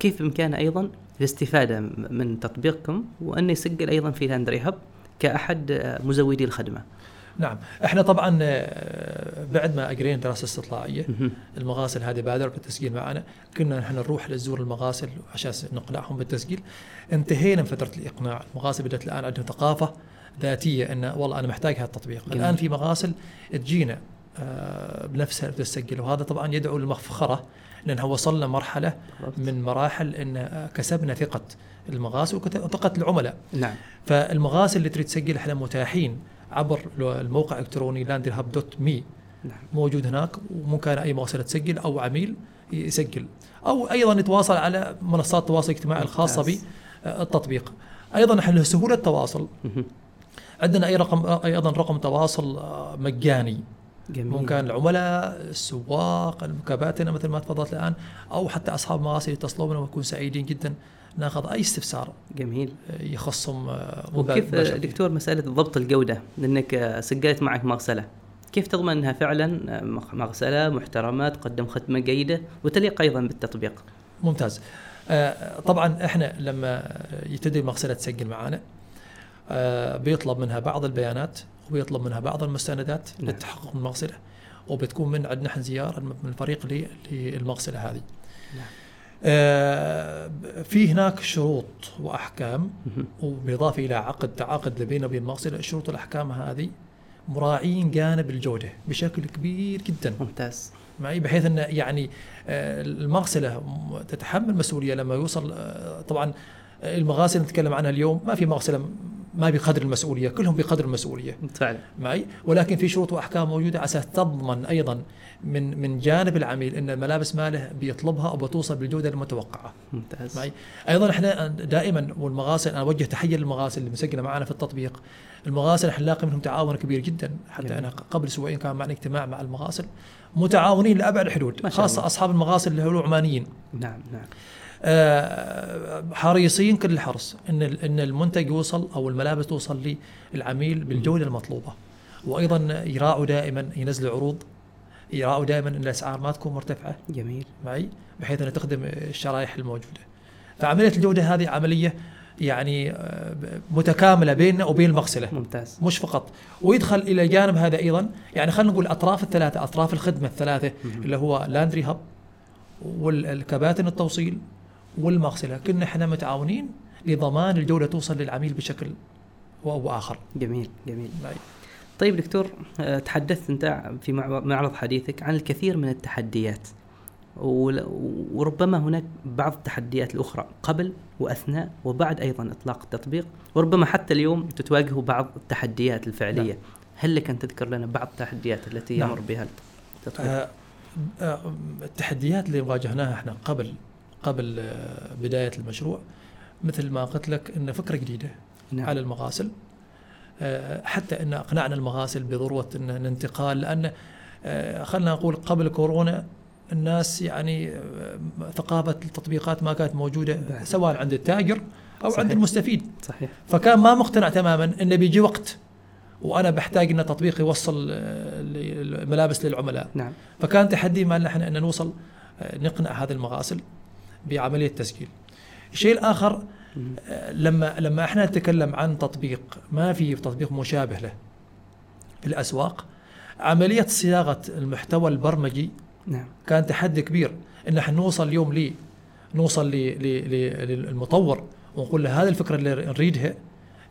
كيف بإمكانه أيضا الاستفادة من تطبيقكم وأن يسجل أيضا في لاندري هب كأحد مزودي الخدمة؟ نعم. إحنا طبعا آه، بعد ما أجرينا دراسة استطلاعية. المغاسل هذه بادروا بالتسجيل معنا كنا نحن نروح نزور المغاسل عشان نقنعهم بالتسجيل. انتهينا من فترة الإقناع. المغاسل بدأت الآن عندهم ثقافة ذاتية إن والله أنا محتاج هذا التطبيق. جميل. الآن في مغاسل تجينا آه، بنفسها تسجل وهذا طبعا يدعو للمفخرة لأنها وصلنا مرحلة. من مراحل إن آه، كسبنا ثقة المغاسل وثقة العملاء. نعم. فالمغاسل اللي تريد تسجل إحنا متاحين عبر الموقع الإلكتروني لاندرهاب دوت مي موجود هناك وممكن أي مغسله تسجل أو عميل يسجل. أو أيضا يتواصل على منصات التواصل الاجتماعي الخاصة. بالتطبيق. أيضا نحن لسهوله التواصل. عندنا أي رقم أيضا رقم تواصل آه، مجاني. جميل. ممكن العملاء السواق الكباتن مثل ما تفضلت الآن أو حتى أصحاب المغاسل يتصلوا بنا ونكون سعيدين جدا. ناخذ أي استفسار جميل آه، يخصهم آه، وكيف. آه، دكتور مسألة ضبط الجودة لأنك سجلت معك مغسلة كيف تضمن أنها فعلا مغ- مغسلة محترمه تقدم خدمه جيدة وتليق أيضا بالتطبيق ممتاز طبعا إحنا لما يبتدي المغسله تسجل معنا آه، بيطلب منها بعض البيانات وبيطلب منها بعض المستندات نعم. للتحقق من المغسلة وبتكون من عندنا إحنا زيارة من الفريق للمغسلة هذه. نعم. آه، في هناك شروط وأحكام. وبالإضافة إلى عقد تعاقد بيننا وبين المغسله الشروط والاحكام هذه مراعين جانب الجودة بشكل كبير جدا. ممتاز. معي؟ بحيث أن يعني آه، المغسلة تتحمل مسؤولية لما يوصل آه، طبعا المغاسل نتكلم عنها اليوم ما في مغسلة ما بقدر المسؤولية كلهم بقدر المسؤولية. فعلا. معي؟ ولكن في شروط وأحكام موجودة على أساس تضمن أيضا من من جانب العميل إن الملابس ماله بيطلبها أو بتوصل بالجودة المتوقعة. ممتاز. معي؟ أيضا إحنا دائما والمغاسل أنا أوجه تحية للمغاسل اللي مسجلة معنا في التطبيق. المغاسل إحنا نلاقي منهم تعاون كبير جدا. حتى جميل. أنا قبل أسبوعين كان معنا اجتماع مع المغاسل متعاونين لأبعد الحدود خاصة. أصحاب المغاسل اللي هو عمانيين نعم نعم. حريصين كل الحرص إن إن المنتج يوصل أو الملابس توصل للعميل بالجودة المطلوبة. وأيضا يراعوا دائما ينزلوا عروض يراعوا دائما إن الأسعار ما تكون مرتفعة. جميل. معي؟ بحيث انها تخدم الشرائح الموجودة. فعملية الجودة هذه عملية يعني آه، متكاملة بيننا وبين المغسلة. ممتاز. مش فقط. ويدخل إلى جانب هذا أيضا يعني خلينا نقول أطراف الثلاثة أطراف الخدمة الثلاثة. اللي هو لاندري هب والكباتن التوصيل والمغسلة كنا إحنا متعاونين لضمان الجوده توصل للعميل بشكل أو اخر جميل جميل معي. طيب دكتور آه، تحدثت أنت في مع- معرض حديثك عن الكثير من التحديات وربما هناك بعض التحديات الأخرى قبل وأثناء وبعد أيضا إطلاق التطبيق وربما حتى اليوم تتواجهوا بعض التحديات الفعلية نعم. هل لك أن تذكر لنا بعض التحديات التي نعم. يمر بها التطبيق آه، آه، التحديات اللي واجهناها إحنا قبل قبل آه، بداية المشروع مثل ما قلت لك ان فكرة جديدة نعم. على المغاسل آه، حتى إن أقنعنا المغاسل بضروره إن الانتقال لأن آه، خلينا نقول قبل كورونا الناس يعني ثقافة التطبيقات ما كانت موجودة نعم. سواء عند التاجر أو صحيح. عند المستفيد صحيح فكان ما مقتنع تماما انه بيجي وقت وأنا بحتاج إن تطبيق يوصل الملابس للعملاء نعم فكان تحدي مالنا إحنا إن نوصل نقنع هذه المغاسل بعملية تسجيل. الشيء الآخر لما لما إحنا نتكلم عن تطبيق ما في تطبيق مشابه له في الاسواق عملية صياغة المحتوى البرمجي نعم. كان تحدي كبير. إن إحنا نوصل اليوم لي نوصل لي لي لي للمطور ونقول له هذه الفكرة اللي نريدها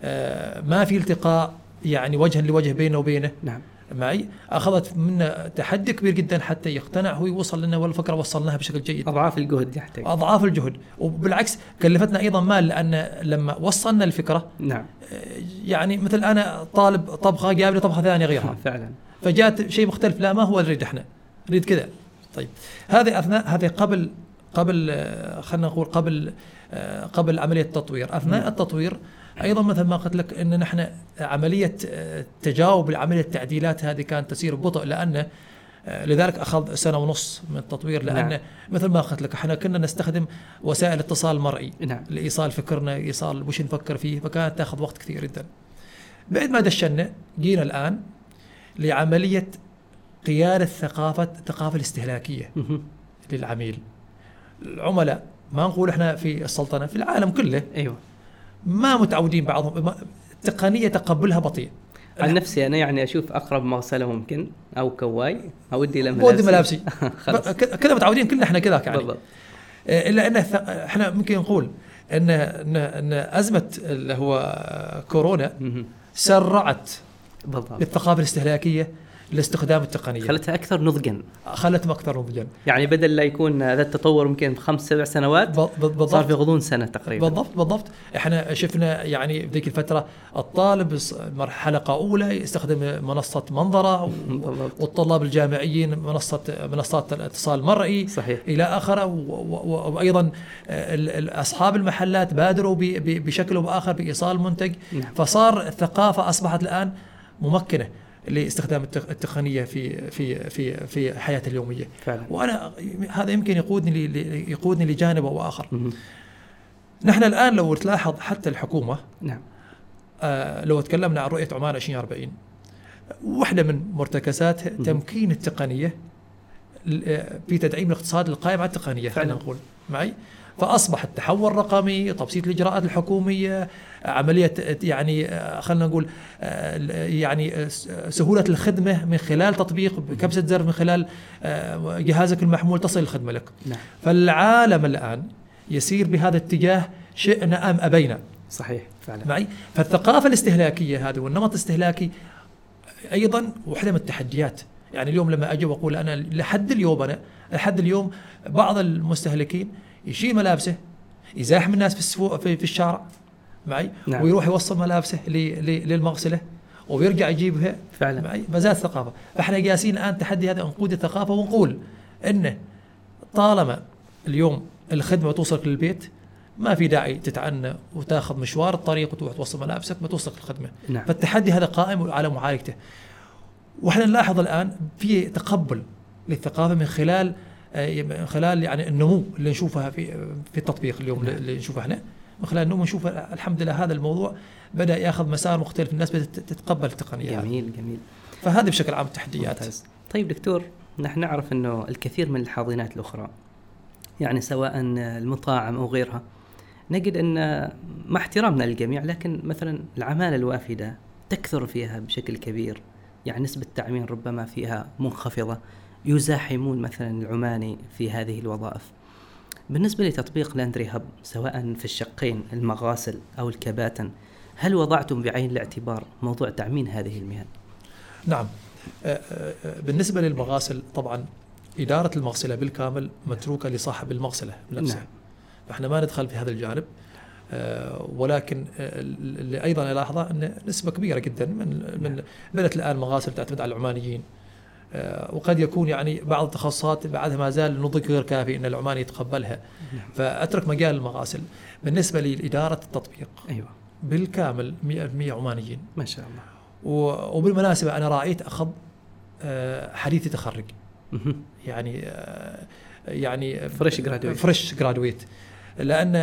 آه، ما في التقاء يعني وجها لوجه بينه وبينه. نعم. معي أخذت منا تحدي كبير جدا حتى يقتنع هو يوصل لنا والفكرة وصلناها بشكل جيد. أضعاف الجهد يحتاج. أضعاف الجهد. وبالعكس كلفتنا أيضا مال لأن لما وصلنا الفكرة نعم. آه، يعني مثل أنا طالب طبخة جاب لي طبخة ثانية غيرها. [LAUGHS] فعلا. فجاءت شيء مختلف لا ما هو نريد إحنا. نريد كذا. طيب. هذه أثناء هذه قبل قبل آه، خلينا نقول قبل آه، قبل عملية التطوير. أثناء مم. التطوير أيضا مثل ما قلت لك إن نحن عملية آه، تجاوب لعملية التعديلات هذه كانت تسير ببطء لأن آه، لذلك أخذ سنة ونص من التطوير لأن نعم. مثل ما قلت لك إحنا كنا نستخدم وسائل اتصال مرئي نعم لإيصال فكرنا إيصال وش نفكر فيه فكانت تأخذ وقت كثير جدا بعد ما دشنا جينا الآن لعملية قيادة ثقافه الثقافة الاستهلاكية. للعميل العملاء ما نقول إحنا في السلطنة في العالم كله أيوه ما متعودين بعضهم. التقنيه تقبلها بطيء. عن نفسي أنا يعني أشوف أقرب مغسله ممكن أو كواي اودي له بودي ملابسي. [LAUGHS] كذا متعودين كلنا إحنا كذاك يعني. بالضبط. آه، إلا إن إحنا ممكن نقول ان ان, إن أزمة اللي هو كورونا. سرعت بالضبط. بالثقافه الاستهلاكية لاستخدام التقنية. خلتها أكثر نضجا. خلتهم أكثر نضجا. يعني بدل لا يكون هذا التطور يمكن بخمس سبع سنوات ب- ب- صار في بالضبط غضون سنة تقريبا. بالضبط بالضبط. إحنا شفنا يعني في ذيك الفترة الطالب ص- مر- حلقة أولى يستخدم منصة منظرة بالضبط. والطلاب الجامعيين منصة منصات الاتصال المرئي صحيح. إلى آخره. وأيضا أصحاب المحلات بادروا بشكل أو بآخر بإيصال منتج. نعم. فصار الثقافة أصبحت الآن ممكنة. لاستخدام التق- التقنية في في في في حياتها اليومية فعلا وأنا هذا يمكن يقودني يقودني لجانب أو آخر. نحن الآن لو تلاحظ حتى الحكومة نعم آه، لو تكلمنا عن رؤية عمان 2040 واحدة من مرتكزاتها مهم. تمكين التقنية آه، في تدعيم الاقتصاد القائم على التقنية. خلينا نقول معي فأصبح التحول الرقمي تبسيط الإجراءات الحكومية عملية يعني خلينا نقول يعني سهولة الخدمة من خلال تطبيق بكبسة زر من خلال جهازك المحمول تصل الخدمة لك. نعم. فالعالم الآن يسير بهذا الاتجاه شئنا أم أبينا. صحيح فعلا. معي؟ فالثقافة الاستهلاكية هذه والنمط الاستهلاكي أيضا واحدة من التحديات. يعني اليوم لما أجي وأقول أنا لحد اليوم أنا لحد اليوم بعض المستهلكين يشيل ملابسه يزاحم الناس في السوق في, في الشارع معي؟ نعم. ويروح يوصل ملابسه للمغسلة ويرجع يجيبها. فعلا. معي؟ فزاد الثقافه فإحنا قاسين الآن تحدي هذا نقود الثقافة ونقول انه طالما اليوم الخدمة توصلك للبيت ما في داعي تتعنى وتاخذ مشوار الطريق وتروح توصل ملابسك ما توصلك الخدمه نعم. فالتحدي هذا قائم على معالجته. وإحنا نلاحظ الآن في تقبل للثقافة من خلال خلال يعني النمو اللي نشوفها في في التطبيق اليوم نعم. اللي نشوفه إحنا. من خلال النمو نشوف الحمد لله هذا الموضوع بدأ ياخذ مسار مختلف الناس بدأت تتقبل التقنيه هذه جميل جميل. فهذه بشكل عام التحديات. ممتاز. طيب دكتور نحن نعرف إنه الكثير من الحاضنات الأخرى يعني سواء المطاعم أو غيرها نجد إن مع احترامنا للجميع لكن مثلا العمالة الوافدة تكثر فيها بشكل كبير يعني نسبة التعمير ربما فيها منخفضة. يزاحمون مثلا العماني في هذه الوظائف. بالنسبة لتطبيق لاندري هب سواء في الشقين المغاسل أو الكباتن هل وضعتم بعين الاعتبار موضوع تعميم هذه المهن؟ نعم. آه، آه، آه، بالنسبة للمغاسل طبعا إدارة المغسلة بالكامل متروكة لصاحب المغسلة نفسه نعم. فإحنا ما ندخل في هذا الجانب. ولكن اللي أيضا ألاحظه أن نسبة كبيرة جدا من من بدات الآن مغاسل تعتمد على العمانيين. وقد يكون يعني بعض التخصصات بعدها ما زال النضج غير كافي إن العماني يتقبلها نعم. فأترك مجال المغاسل بالنسبة لإدارة التطبيق أيوه بالكامل 100% عمانيين ما شاء الله وبالمناسبة أنا رأيت أخذ آه، حديث تخرج. يعني آه، يعني Fresh graduate. فريش جرادويت لأن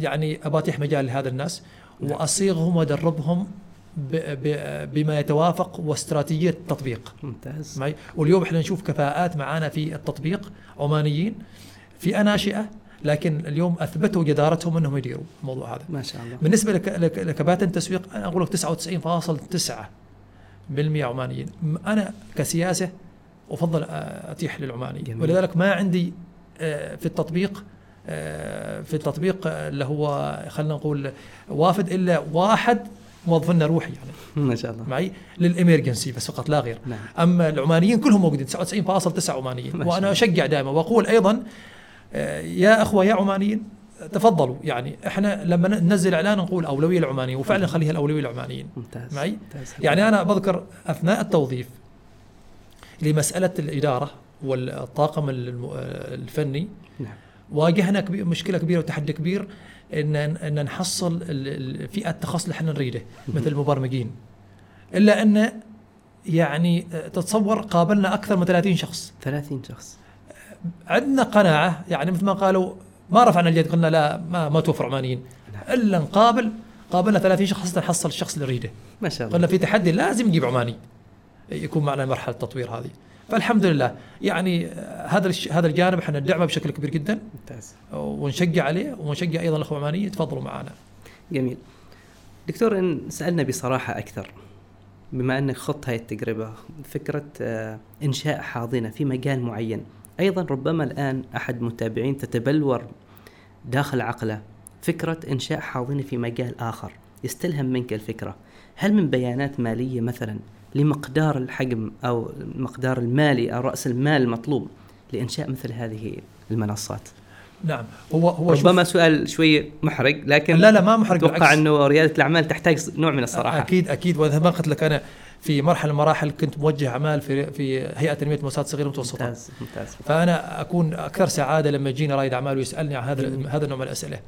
يعني ابى اتيح مجال لهذا الناس نعم. وأصيغهم وأدربهم بما يتوافق واستراتيجية التطبيق. ممتاز. معي؟ واليوم إحنا نشوف كفاءات معانا في التطبيق عمانيين فئه ناشئه لكن اليوم أثبتوا جدارتهم إنهم يديروا الموضوع هذا. ما شاء الله. بالنسبة لك لك- لكباتن تسويق أنا أقول لك 99.9% بالمئة عمانيين. أنا كسياسة أفضل أتيح للعماني جميل. ولذلك ما عندي آه، في التطبيق آه، في التطبيق اللي هو خلينا نقول وافد إلا واحد موظفنا روحي يعني. [LAUGHS] ما شاء الله. معي؟ للإمرجنسي بس فقط لا غير. نعم. أما العمانيين كلهم موجودين 99.9 عمانيين. وأنا. أشجع دائما وأقول أيضا آه، يا أخوة يا عمانيين تفضلوا. يعني إحنا لما ننزل إعلان نقول أولوية للعمانيين وفعلا نخليها الأولوية للعمانيين ممتاز معي؟ ممتاز. يعني أنا بذكر أثناء التوظيف لمسألة الإدارة والطاقم الم- الفني نعم. واجهنا مشكلة كبيرة وتحدي كبير. ان ان نحصل فئة التخصص اللي إحنا نريده مثل المبرمجين. إلا إن يعني آه، تتصور قابلنا أكثر من 30 شخص. 30 شخص. عندنا قناعة يعني مثل ما قالوا ما رفعنا اليد قلنا لا ما ما توفر عمانيين. إلا نقابل قابلنا 30 شخص نحصل الشخص اللي نريده. ما شاء الله. قلنا في تحدي لازم نجيب عماني. يكون معنا مرحلة التطوير هذه. فالحمد لله. يعني هذا هذا الجانب إحنا ندعمه بشكل كبير جدا. ممتاز. ونشجع عليه ونشجع أيضا الأخوة العمانيين يتفضلوا معنا. جميل. دكتور إن سألنا بصراحة أكثر بما انك خضت هاي التجربة فكرة آه، إنشاء حاضنة في مجال معين. أيضا ربما الآن أحد متابعين تتبلور داخل عقله فكرة إنشاء حاضنة في مجال آخر يستلهم منك الفكرة. هل من بيانات مالية مثلا لمقدار الحجم أو المقدار المالي أو رأس المال المطلوب لإنشاء مثل هذه المنصات نعم هو هو شوف- ربما سؤال شوي محرج لكن لا لا ما محرج أتوقع. أنه ريادة الأعمال تحتاج نوع من الصراحة أكيد أكيد واذا ما قلت لك أنا في مرحلة المراحل كنت موجه أعمال في في هيئة تنمية المؤسسات الصغيره والمتوسطه ممتاز ممتاز فأنا أكون أكثر سعادة لما يجينا رائد أعمال ويسألني عن هذا. هذا النوع من الأسئلة.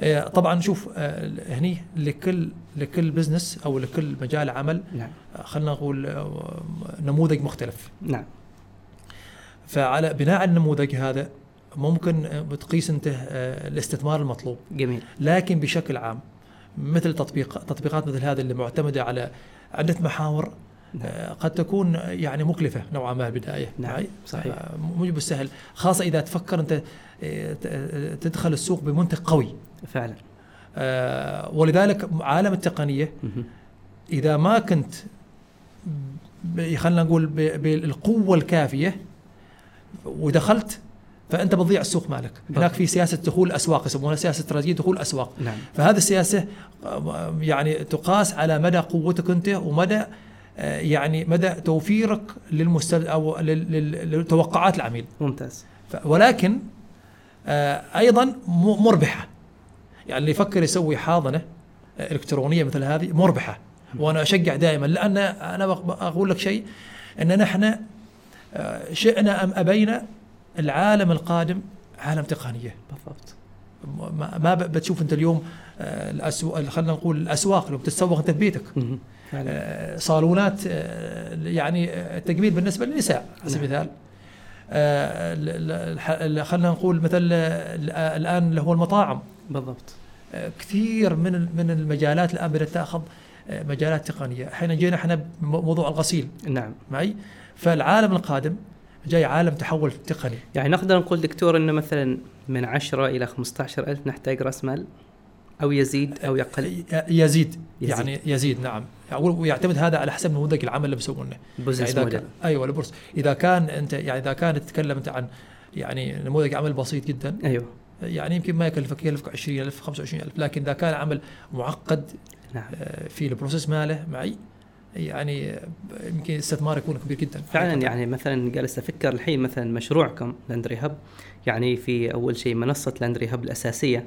آه، طبعا شوف آه، هني لكل لكل بزنس أو لكل مجال عمل نعم. آه، خلينا نقول نموذج مختلف. نعم. فعلى بناء النموذج هذا ممكن بتقيس أنت الاستثمار المطلوب. جميل. لكن بشكل عام مثل تطبيق تطبيقات مثل هذه اللي معتمدة على عدة محاور قد تكون يعني مكلفة نوعا ما البدايه نعم،؟ صحيح. مو بالسهل خاصة إذا تفكر أنت آه، آه، تدخل السوق بمنتج قوي. فعلا. آه، ولذلك عالم التقنية مهم. إذا ما كنت خلينا نقول ب- بالقوة الكافية ودخلت فأنت بتضيع السوق مالك. هناك في سياسة دخول الاسواق يسمونها سياسة استراتيجيه دخول الاسواق نعم. فهذه السياسة يعني تقاس على مدى قوتك أنت ومدى يعني مدى توفيرك للمستل أو لتوقعات العميل. ممتاز. ولكن آه، أيضا مربحة. يعني اللي يفكر يسوي حاضنة آه، إلكترونية مثل هذه مربحة. وأنا أشجع دائما. لأن أنا أقول لك شيء إن نحن آه، شئنا أم أبينا العالم القادم عالم تقنية. بالضبط. ما بتشوف أنت اليوم آه، الاسواق خلينا نقول الأسواق لو بتتسوق أنت في آه، صالونات آه، يعني التجميل بالنسبة للنساء على سبيل نعم. المثال. آه، خلينا نقول مثل الآن اللي هو المطاعم. بالضبط. كثير من من المجالات الآن بدأت تأخذ مجالات تقنية. إحنا جينا إحنا بموضوع الغسيل. نعم. معي؟ فالعالم القادم جاي عالم تحول تقني. يعني نقدر نقول دكتور إنه مثلا من 10 إلى 15 ألف نحتاج رأس مال؟ أو يزيد أو يقل. يزيد, يزيد. يعني يزيد نعم. ويعتمد هذا على حسب نموذج العمل اللي بيسوونه. business إذا موديل كان أيوه البورصه إذا كان أنت يعني إذا كان تتكلم أنت عن يعني نموذج عمل بسيط جدا أيوه. يعني يمكن ما يكلفك يكلفك 20000 25000 لكن إذا كان عمل معقد نعم. آه، في ال process ماله معي يعني يمكن الاستثمار يكون كبير جدا. فعلا يعني مثلا جالس أفكر الحين مثلا مشروعكم Laundry Hub يعني في أول شيء منصة Laundry Hub الأساسية.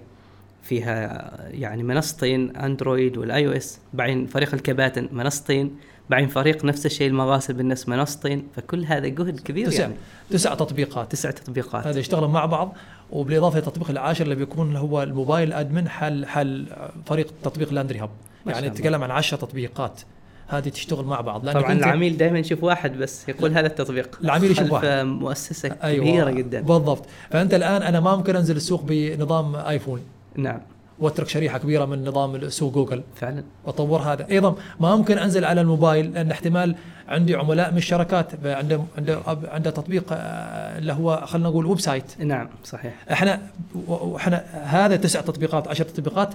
فيها يعني منصتين أندرويد وال iOS. بعدين فريق الكباتن منصتين. بعدين فريق نفس الشيء المغاسل بالنسبة منصتين. فكل هذا جهد كبير تسع يعني. تسع تطبيقات. تسع تطبيقات. هذا يشتغلون مع بعض. وبالإضافة للتطبيق العاشر اللي بيكون هو ال mobile admin حل حل فريق تطبيق Laundry Hub. يعني. نتكلم عن 10 تطبيقات. هذه تشتغل مع بعض. طبعا العميل دائما يشوف واحد بس يقول هذا التطبيق. العميل يشوف واحد. مؤسسة كبيرة جدا. بالضبط. فأنت الآن أنا ما ممكن أنزل السوق بنظام آيفون. نعم. واترك شريحة كبيرة من نظام سوق جوجل. فعلا. واطور هذا. أيضا ما ممكن أنزل على الموبايل لأن احتمال عندي عملاء من الشركات عنده عنده عنده تطبيق آه، اللي هو خلينا نقول website. نعم صحيح. إحنا وإحنا هذا تسع تطبيقات عشر تطبيقات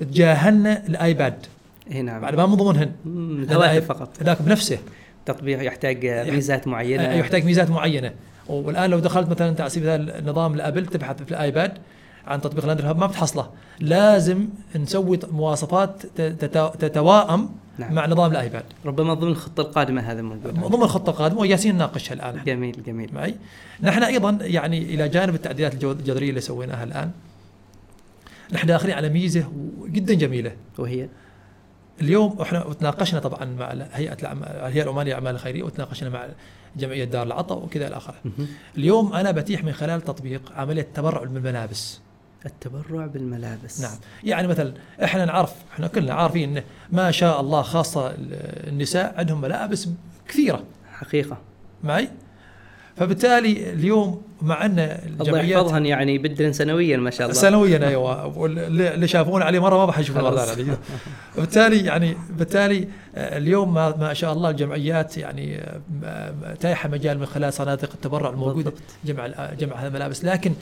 تجاهلنا الآيباد. إي نعم. بعد ما من ضمنهن. الآي- فقط. ذاك بنفسه. تطبيق يحتاج ميزات معينة. يحتاج ميزات معينة. والآن لو دخلت مثلا على سبيل المثال نظام ال Apple تبحث في الآيباد. عن تطبيق Laundry Hub ما بتحصله لازم نسوي مواصفات تت- تتواءم نعم. مع نظام الآيباد. ربما ضمن الخطة القادمة هذا موجود ضمن الخطة القادمة وجالسين نناقشها الآن. جميل جميل. معي؟ نحن أيضا يعني إلى جانب التعديلات الجذرية اللي سويناها الآن نحن داخلين على ميزة جدا جميلة. وهي؟ اليوم إحنا وتناقشنا طبعا مع هيئة الهيئة العمانيه للأعمال الخيرية وتناقشنا مع جمعية دار العطاء وكذا إلى آخره. اليوم أنا بتيح من خلال تطبيق عملية تبرع بالملابس. التبرع بالملابس. نعم، يعني مثلا إحنا نعرف إحنا كلنا عارفين إنه ما شاء الله خاصة النساء عندهم ملابس كثيرة. حقيقة. معي؟ فبالتالي اليوم مع إن الله الجمعيات يحفظهن يعني يبدلن سنويا ما شاء الله. سنويا أيوه. واللي اللي شافونا عليه مرة ما راح يشوفون مره. ثانية وبالتالي يعني بالتالي آه، اليوم ما, ما شاء الله الجمعيات يعني آه، م- تايحة مجال من خلال صناديق التبرع الموجودة. جمع جمع هذه الملابس. لكن آه،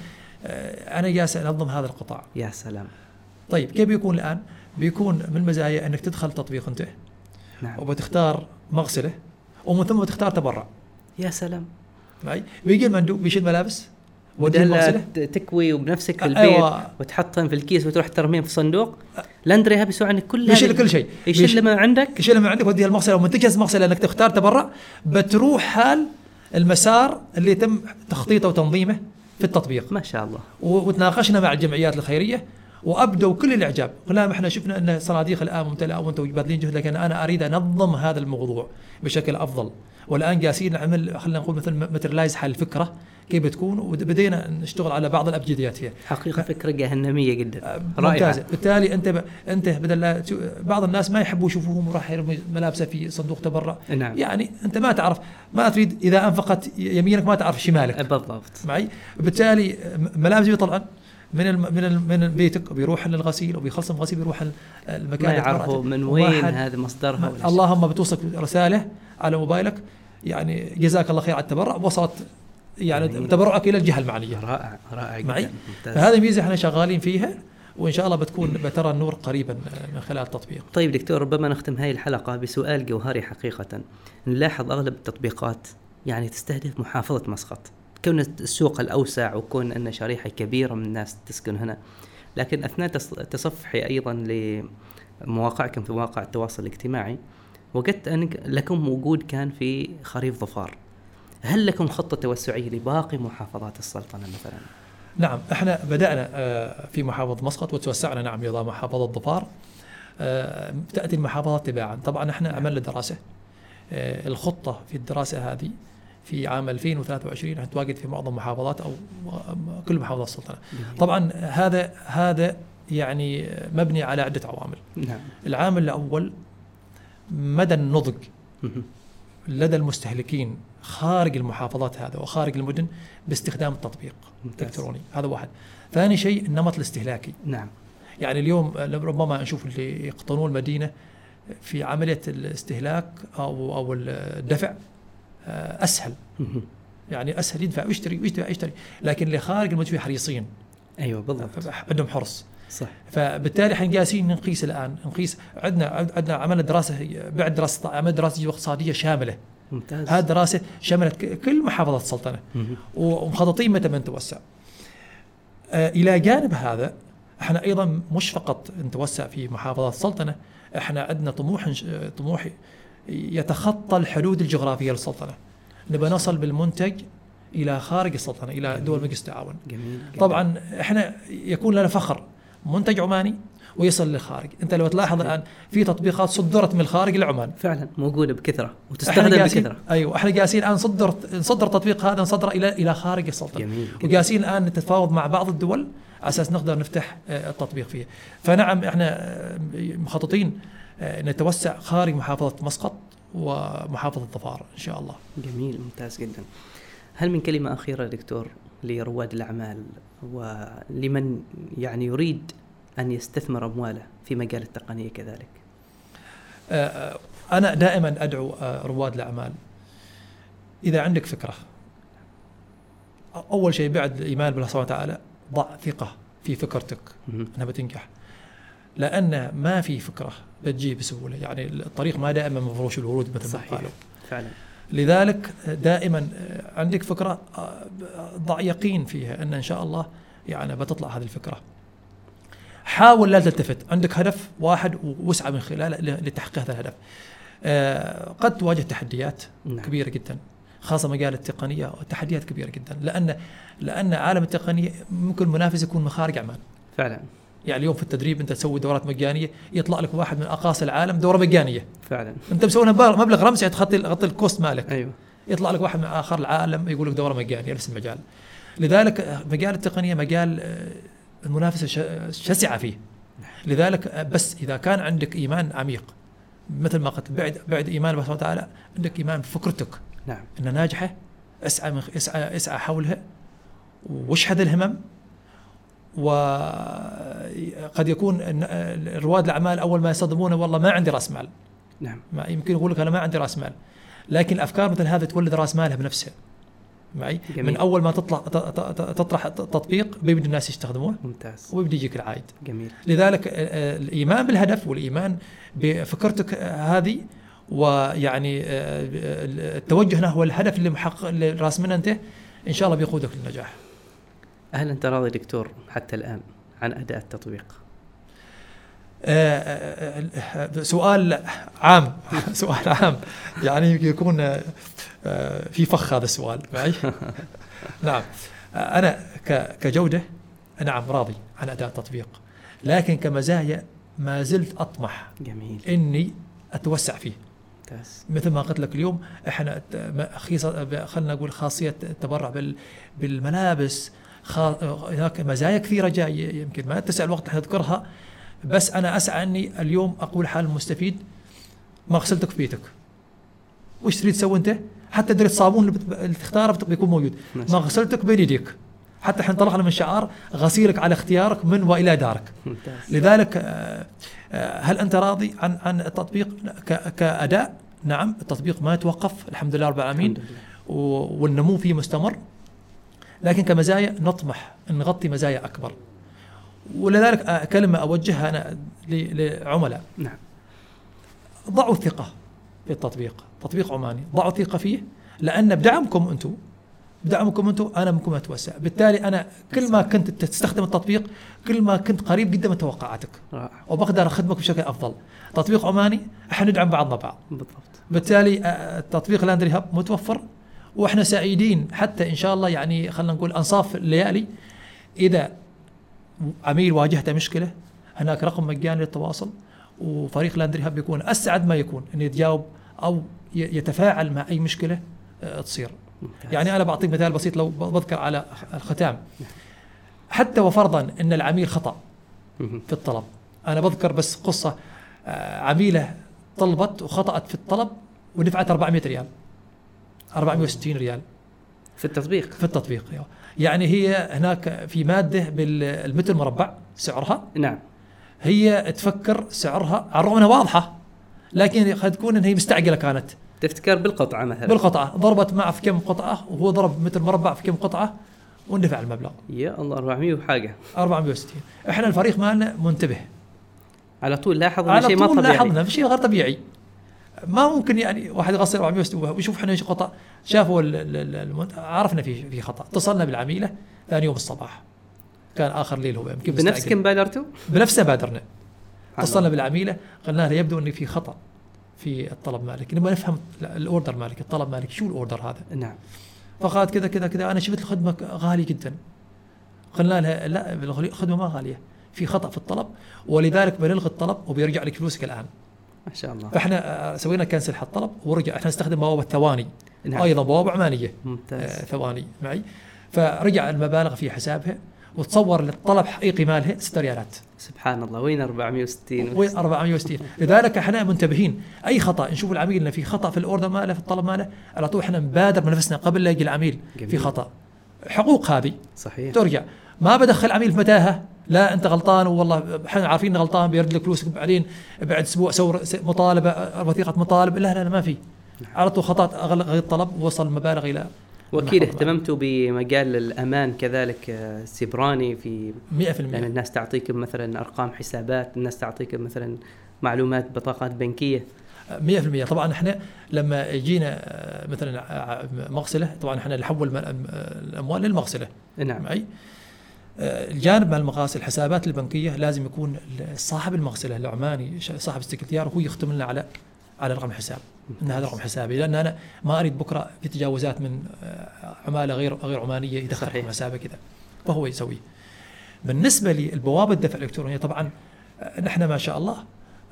أنا جالس انظم هذا القطاع. يا سلام. طيب كيف بيكون الآن؟ بيكون من المزايا أنك تدخل تطبيق أنت نعم. وبتختار مغسلة ومن ثم بتختار تبرع. يا سلام. معي بيجي المندوب بيشيل ملابس بدل تكوي بنفسك في أ- البيت أيوة. وتحطهم في الكيس وتروح ترميهم في صندوق. لاندري هاب يسوي عنك كل بيشيل هذه- كل شيء. يشيل ما عندك. يشيلها من عندك وديها المغسلة. ومن تجهز المغسله أنك تختار تبرع بتروح حال المسار اللي يتم تخطيطه وتنظيمه. في التطبيق. ما شاء الله. وتناقشنا مع الجمعيات الخيرية وأبدوا كل الإعجاب. لا إحنا شفنا أن صناديق الآن ممتلئة وأنتم باذلين جهد لكن أنا أريد أنظم هذا الموضوع بشكل أفضل. والآن جالسين نعمل خلينا نقول مثل ماترلايز حل الفكرة كيف بتكون وبدينا نشتغل على بعض الأبجديات فيها حقيقة فكرة جهنمية جدا. ممتازه رائعة. بالتالي أنت ب... أنت بدل لا بعض الناس ما يحبوا يشوفوهم وراح يرمي ملابسه في صندوق تبرع. نعم. يعني أنت ما تعرف ما تريد إذا أنفقت يمينك ما تعرف شمالك. بالضبط. معي؟ بالتالي م- ملابس بيطلعن من الم من ال من بيتك وبيروح للغسيل وبيخلص من الغسيل بيروح ال- المكان ما يعرفوا. من وين هذا مصدرها. اللهم بتوصلك رسالة على موبايلك يعني جزاك الله خير على التبرع وصلت يعني جميل. تبرعك إلى الجهة المعنية رائع رائع جدا معي؟ ممتاز. فهذه ميزة إحنا شغالين فيها وإن شاء الله بتكون بترى النور قريبا من خلال التطبيق طيب دكتور ربما نختم هذه الحلقة بسؤال جوهري حقيقة نلاحظ أغلب التطبيقات يعني تستهدف محافظة مسقط كون السوق الأوسع وكون أن شريحة كبيرة من الناس تسكن هنا. لكن أثناء تص- تصفحي أيضا لمواقعكم في مواقع التواصل الاجتماعي وجدت أن لكم وجود كان في خريف ظفار. هل لكم خطة توسعية لباقي محافظات السلطنة مثلا؟ نعم إحنا بدأنا آه، في محافظة مسقط وتوسعنا نعم إلى محافظة ظفار. آه، تأتي المحافظات تباعا. طبعا إحنا عملنا دراسه آه، الخطة في الدراسة هذه في عام 2023 حتواجد في معظم محافظات أو كل محافظات السلطنة. طبعا هذا هذا يعني مبني على عدة عوامل. نعم. العامل الأول مدى النضج لدى المستهلكين خارج المحافظات هذا وخارج المدن باستخدام التطبيق. الإلكتروني. هذا واحد. ثاني شيء النمط الاستهلاكي. نعم. يعني اليوم ربما نشوف اللي يقطنون المدينة في عملية الاستهلاك أو أو الدفع. أسهل. يعني أسهل يدفع ويشتري ويدفع ويشتري. لكن اللي خارج المدن حريصين. أيوة بالضبط. عندهم حرص. صح. فبالتالي إحنا جالسين نقيس الآن. نقيس عندنا عندنا عملنا دراسة بعد دراسة عملنا دراسة اقتصاديه شاملة. ممتاز. هذه الدراسة شملت كل محافظات السلطنة. ومخططين متى بنتوسع آه إلى جانب هذا إحنا أيضا مش فقط نتوسع في محافظات السلطنة. إحنا عندنا طموح آه، طموح يتخطى الحدود الجغرافية للسلطنة. نبى نصل بالمنتج إلى خارج السلطنة إلى دول مجلس التعاون. جميل جميل. طبعا إحنا يكون لنا فخر منتج عماني ويصل للخارج. أنت لو تلاحظ الآن في تطبيقات صدرت من الخارج لعمان. فعلا موجودة بكثرة وتستخدم بكثرة. أيوه إحنا جالسين الآن نصدر نصدر التطبيق هذا نصدره إلى إلى خارج السلطنة. جميل. وجالسين الآن نتفاوض مع بعض الدول على أساس نقدر نفتح آه، التطبيق فيه. فنعم إحنا آه، مخططين نتوسع خارج محافظة مسقط ومحافظة ظفار إن شاء الله. جميل ممتاز جدا. هل من كلمة أخيرة دكتور لرواد الأعمال ولمن يعني يريد أن يستثمر أمواله في مجال التقنية كذلك؟ آه، آه، أنا دائما أدعو آه، رواد الأعمال. إذا عندك فكرة أول شيء بعد الايمان بالله سبحانه وتعالى ضع ثقة في فكرتك. انها بتنجح. لأن ما في فكرة بتجي بسهوله يعني الطريق ما دائما مفروش الورود مثل ما صحيح قالوا. فعلا. لذلك دائما عندك فكرة ضع يقين فيها أن إن شاء الله يعني بتطلع هذه الفكرة. حاول لا تلتفت. عندك هدف واحد واسعى من خلاله لتحقيق هذا الهدف. آه، قد تواجه تحديات نعم. كبيرة جدا خاصة مجال التقنية. تحديات كبيرة جدا. لأن لأن عالم التقنية ممكن المنافس يكون من خارج عمان. فعلا. يعني اليوم في التدريب انت تسوي دورات مجانية يطلع لك واحد من أقاصي العالم دوره مجانية. فعلا. انت مسويها مبلغ رمزي تغطي تغطي الكوست مالك. أيوه. يطلع لك واحد من آخر العالم يقول لك دوره مجانيه نفس المجال لذلك مجال التقنية مجال آه، المنافسة شسعه فيه. لذلك بس إذا كان عندك إيمان عميق مثل ما قلت بعد بعد إيمان بالله سبحانه وتعالى عندك إيمان بفكرتك. نعم. إنها ناجحة اسعى اسعى اسعى حولها واشحذ الهمم وقد يكون رواد الأعمال أول ما يصدمونه والله ما عندي رأس مال. نعم. ما يمكن يقول لك أنا ما عندي رأس مال. لكن الأفكار مثل هذه تولد رأس مالها بنفسها. معي؟ جميل. من أول ما تطلع تطرح تطبيق بيبدأ الناس يستخدموه. ممتاز. ويبدأ يجيك العائد. جميل. لذلك آه، آه، الإيمان بالهدف والإيمان بفكرتك آه، هذه ويعني التوجه نحو الهدف اللي محقق اللي راس منه أنت إن شاء الله بيقودك للنجاح. هل أنت راضي دكتور حتى الآن عن أداء التطبيق؟ آه، آه، آه، سؤال عام [LAUGHS] سؤال عام. يعني يمكن يكون في فخ هذا السؤال معي. [LAUGHS] نعم. أنا كجودة نعم راضي عن أداء التطبيق. لكن كمزايا ما زلت أطمح جميل. إني أتوسع فيه. ممتاز. مثل ما قلت لك اليوم إحنا خلينا نقول خاصية التبرع بال- بالملابس هناك مزايا كثيرة جاية يمكن ما تسع الوقت نذكرها بس أنا أسعى أني اليوم أقول حال المستفيد ما غسلتك في بيتك. وش تريد تسوي أنت؟ حتى دريت الصابون اللي تختاره بيكون موجود. ما. غسلتك بين يديك. حتى إحنا انطلقنا من شعار غسيلك على اختيارك من وإلى دارك. لذلك آه، آه، هل أنت راضي عن عن التطبيق؟ كأداء؟ نعم التطبيق ما يتوقف الحمد لله رب العالمين. والنمو فيه مستمر. لكن كمزايا نطمح أن نغطي مزايا أكبر. ولذلك كلمة أوجهها أنا ل- لعملاء. نعم. ضعوا ثقه في التطبيق تطبيق عماني. ضعوا ثقه فيه لأن بدعمكم أنتم بدعمكم أنتم أنا منكم أتوسع. بالتالي أنا كل ما كنت تستخدم التطبيق كل ما كنت قريب جدا من توقعاتك. وبقدر اخدمك بشكل أفضل. تطبيق عماني إحنا ندعم بعضنا بعض. بالضبط. بالتالي آه، تطبيق لاندري هاب متوفر؟ وإحنا سعيدين حتى إن شاء الله يعني خلينا نقول أنصاف الليالي. إذا عميل واجهته مشكلة هناك رقم مجاني للتواصل وفريق لاندري هاب يكون أسعد ما يكون انه يتجاوب أو يتفاعل مع أي مشكلة آه، تصير. يعني أنا بعطيك مثال بسيط لو بذكر على الختام. حتى وفرضا إن العميل خطأ. في الطلب. أنا بذكر بس قصة آه، عميلة طلبت وخطأت في الطلب ودفعت 400 ريال. 460 ريال. في التطبيق. في التطبيق أيوة. يعني هي هناك في مادة بالمتر مربع سعرها. نعم. هي تفكر سعرها على الرغم انها واضحة لكن قد تكون إن هي مستعجلة كانت. تفتكر بالقطعة مثلا. بالقطعة ضربت معه في كم قطعة وهو ضرب متر مربع في كم قطعة واندفع المبلغ. يا الله 400 وحاجة. 460 إحنا الفريق مالنا منتبه. على طول لاحظ إن على شيء ما طول طبيعي. لاحظنا في شيء غير طبيعي. ما ممكن يعني واحد يغسل 460 ويشوف إحنا إيش خطأ؟ شافوا عرفنا في في خطأ. اتصلنا بالعميلة ثاني يوم الصباح. كان آخر ليل هو يمكن بنفس مستعجل. كم بادرتوا؟ بنفسه بادرنا. اتصلنا. بالعميلة قلنا لها يبدو ان في خطأ في الطلب مالك. نبغى نفهم الأوردر مالك الطلب مالك شو الأوردر هذا؟ نعم. فقالت كذا كذا كذا أنا شفت الخدمة غالي جدا. قلنا لها لا الخدمة ما غالية في خطأ في الطلب ولذلك بنلغي الطلب وبيرجع لك فلوسك الآن. ما شاء الله. فاحنا آه، سوينا كنسل حق الطلب ورجع. إحنا نستخدم بوابة ثواني. نعم. أيضا بوابة عمانية. آه، ممتاز ثواني معي. فرجع المبالغ في حسابها وتصور للطلب حقيقي مالها 6 ريالات. سبحان الله. وين 460 وين 460 لذلك إحنا منتبهين. أي خطأ نشوف العميل إنه في خطأ في الأوردر ماله في الطلب ماله على طول إحنا نبادر بنفسنا قبل لا يجي العميل جميل. في خطأ. حقوق هذه صحيح. ترجع. ما بدخل عميل في متاهة. لا أنت غلطان والله إحنا عارفين غلطان بيرد لك فلوسك بعدين بعد أسبوع سوي مطالبة وثيقة مطالب لا لا, لا ما في. على طول خطا اغلق الطلب ووصل المبالغ إلى وأكيد. اهتممتوا بمجال الأمان كذلك آه، سيبراني في 100% لأن الناس تعطيكم مثلا أرقام حسابات الناس تعطيكم مثلا معلومات بطاقات بنكية. 100% طبعا إحنا لما يجينا آه، مثلا آه، مغسلة طبعا إحنا نحول الأموال للمغسلة. نعم. آه، الجانب مال المغاسل الحسابات البنكية لازم يكون صاحب المغسله العماني صاحب السكرتيار هو يختم لنا على على رقم حساب إن هذا رقم حسابي. لأن أنا ما أريد بكرة في تجاوزات من آه، عمالة غير غير عمانية يدخل. رقم حسابه كذا. فهو يسويه. بالنسبة للبوابة الدفع الإلكترونية طبعا آه، نحن ما شاء الله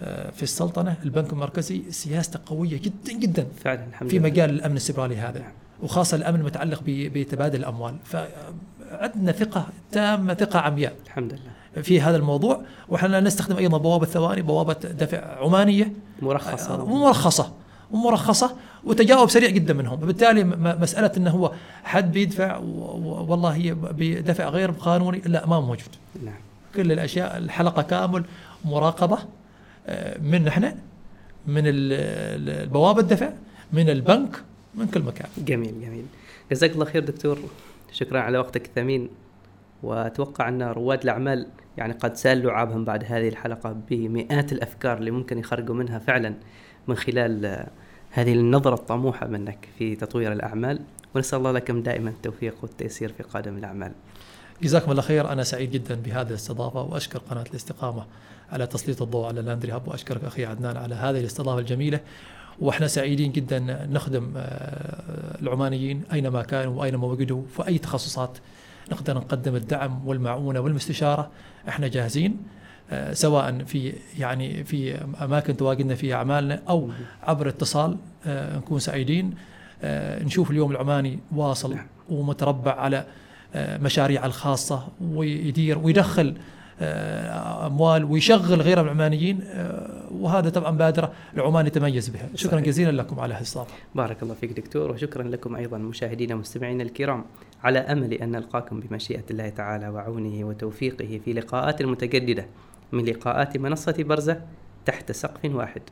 آه، في السلطنة البنك المركزي سياسته قوية جدا جدا فعلا الحمد في مجال الأمن السيبراني هذا. نعم. وخاصة الأمن المتعلق بتبادل الأموال. فعندنا ثقة تامه ثقة عمياء. الحمد لله. في هذا الموضوع وإحنا نستخدم أيضا بوابة ثواني بوابة دفع عمانية. مرخصة. آه، مرخصة ومرخصه وتجاوب سريع جدا منهم. وبالتالي م- م- مسألة إنه هو حد بيدفع والله هي بدفع غير قانوني لا ما موجود. نعم. كل الأشياء الحلقة كامل مراقبة آه، من إحنا من ال- ال- البوابه الدفع من البنك من كل مكان. جميل جميل. جزاك الله خير دكتور. شكرا على وقتك الثمين وأتوقع أن رواد الأعمال يعني قد سألوا لعابهم بعد هذه الحلقة بمئات الأفكار اللي ممكن يخرجوا منها فعلا من خلال هذه النظرة الطموحة منك في تطوير الأعمال. ونسأل الله لكم دائما التوفيق والتيسير في قادم الأعمال. جزاكم الله خير. أنا سعيد جدا بهذه الاستضافة وأشكر قناة الاستقامة على تسليط الضوء على لاندري هاب وأشكرك أخي عدنان على هذه الاستضافة الجميلة. وإحنا سعيدين جدا نخدم آه، العمانيين أينما كانوا وأينما وجدوا في اي تخصصات نقدر نقدم الدعم والمعونة والمستشاره إحنا جاهزين آه، سواء في يعني في أماكن تواجدنا فيها أعمالنا أو عبر اتصال آه، نكون سعيدين نشوف اليوم العماني واصل نعم. ومتربع على آه، مشاريع الخاصة ويدير ويدخل آه، أموال ويشغل غير العمانيين آه، وهذا طبعا بادرة العمان يتميز بها. شكرا صحيح. جزيلا لكم على هالاستضافة بارك الله فيك دكتور وشكرا لكم أيضا مشاهدينا ومستمعينا الكرام. على أمل أن نلقاكم بمشيئة الله تعالى وعونه وتوفيقه في لقاءات متجددة من لقاءات منصة برزة تحت سقف واحد.